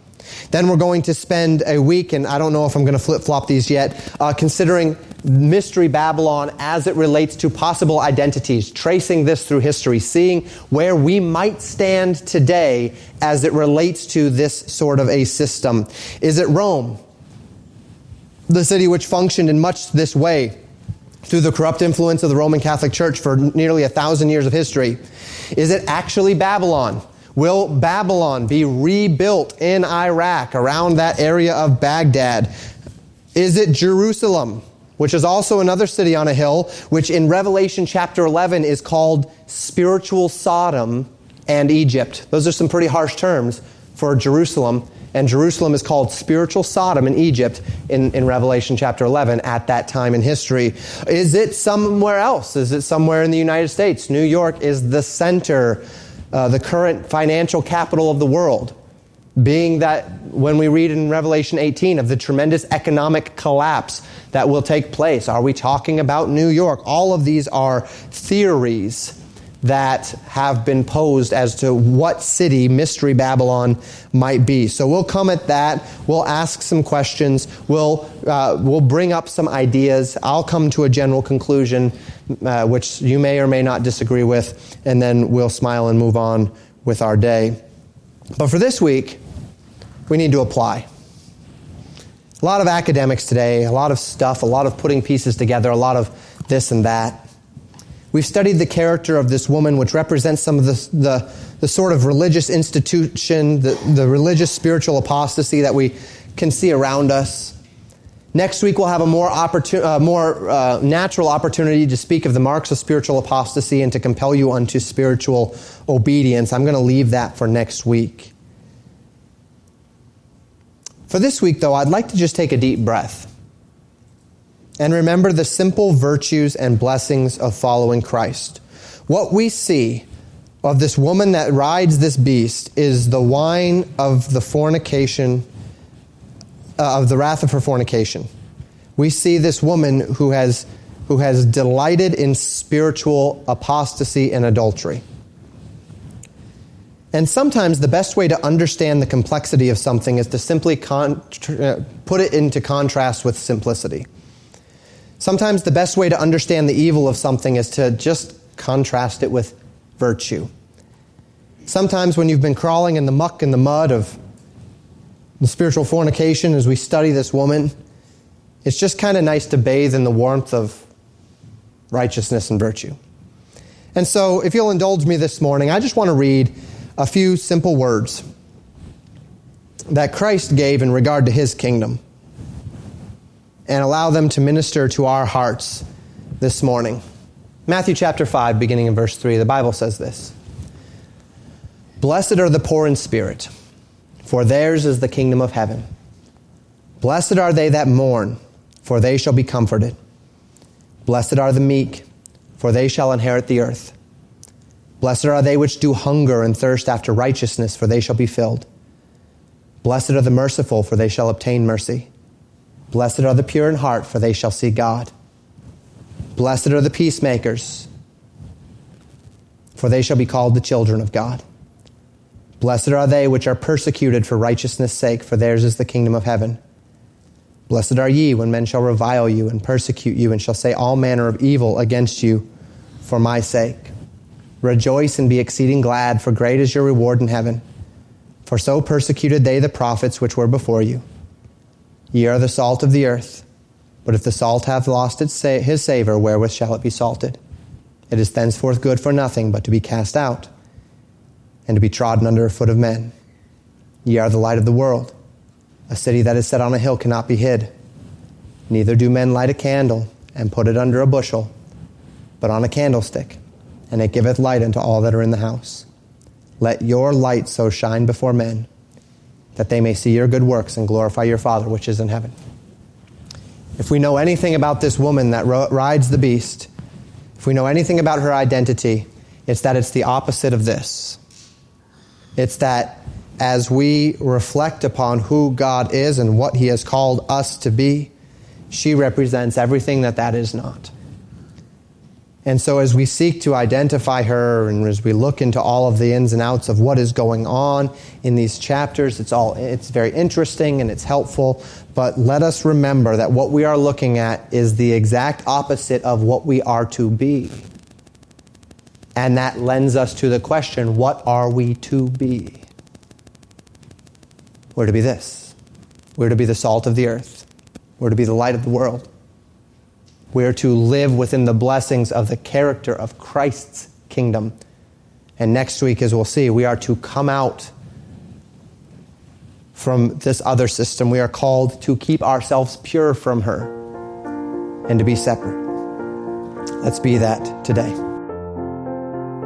Then we're going to spend a week, and I don't know if I'm going to flip flop these yet, uh, considering Mystery Babylon as it relates to possible identities, tracing this through history, seeing where we might stand today as it relates to this sort of a system. Is it Rome, the city which functioned in much this way? Through the corrupt influence of the Roman Catholic Church for nearly a thousand years of history? Is it actually Babylon? Will Babylon be rebuilt in Iraq around that area of Baghdad? Is it Jerusalem, which is also another city on a hill, which in Revelation chapter 11 is called spiritual Sodom and Egypt? Those are some pretty harsh terms for Jerusalem. And Jerusalem is called spiritual Sodom in Egypt in, in Revelation chapter 11 at that time in history. Is it somewhere else? Is it somewhere in the United States? New York is the center uh, the current financial capital of the world, being that when we read in Revelation 18 of the tremendous economic collapse that will take place, are we talking about New York? All of these are theories that have been posed as to what city Mystery Babylon might be. So we'll come at that. We'll ask some questions. We'll, uh, we'll bring up some ideas. I'll come to a general conclusion, uh, which you may or may not disagree with, and then we'll smile and move on with our day. But for this week, we need to apply. A lot of academics today, a lot of stuff, a lot of putting pieces together, a lot of this and that. We've studied the character of this woman, which represents some of the, the, the sort of religious institution, the, the religious spiritual apostasy that we can see around us. Next week, we'll have a more, opportun- uh, more uh, natural opportunity to speak of the marks of spiritual apostasy and to compel you unto spiritual obedience. I'm going to leave that for next week. For this week, though, I'd like to just take a deep breath and remember the simple virtues and blessings of following Christ. What we see of this woman that rides this beast is the wine of the fornication uh, of the wrath of her fornication. We see this woman who has, who has delighted in spiritual apostasy and adultery. And sometimes the best way to understand the complexity of something is to simply con- put it into contrast with simplicity. Sometimes the best way to understand the evil of something is to just contrast it with virtue. Sometimes when you've been crawling in the muck and the mud of the spiritual fornication as we study this woman, it's just kind of nice to bathe in the warmth of righteousness and virtue. And so, if you'll indulge me this morning, I just want to read a few simple words that Christ gave in regard to his kingdom and allow them to minister to our hearts this morning. Matthew chapter 5, beginning in verse 3, the Bible says this Blessed are the poor in spirit for theirs is the kingdom of heaven. Blessed are they that mourn, for they shall be comforted. Blessed are the meek, for they shall inherit the earth. Blessed are they which do hunger and thirst after righteousness, for they shall be filled. Blessed are the merciful, for they shall obtain mercy. Blessed are the pure in heart, for they shall see God. Blessed are the peacemakers, for they shall be called the children of God. Blessed are they which are persecuted for righteousness' sake, for theirs is the kingdom of heaven. Blessed are ye when men shall revile you and persecute you, and shall say all manner of evil against you for my sake. Rejoice and be exceeding glad, for great is your reward in heaven. For so persecuted they the prophets which were before you. Ye are the salt of the earth. But if the salt have lost its sa- his savor, wherewith shall it be salted? It is thenceforth good for nothing but to be cast out and to be trodden under a foot of men. Ye are the light of the world. A city that is set on a hill cannot be hid. Neither do men light a candle and put it under a bushel, but on a candlestick, and it giveth light unto all that are in the house. Let your light so shine before men that they may see your good works and glorify your Father which is in heaven. If we know anything about this woman that rides the beast, if we know anything about her identity, it's that it's the opposite of this. It's that as we reflect upon who God is and what He has called us to be, she represents everything that that is not. And so, as we seek to identify her and as we look into all of the ins and outs of what is going on in these chapters, it's, all, it's very interesting and it's helpful. But let us remember that what we are looking at is the exact opposite of what we are to be. And that lends us to the question what are we to be? We're to be this. We're to be the salt of the earth. We're to be the light of the world. We're to live within the blessings of the character of Christ's kingdom. And next week, as we'll see, we are to come out from this other system. We are called to keep ourselves pure from her and to be separate. Let's be that today.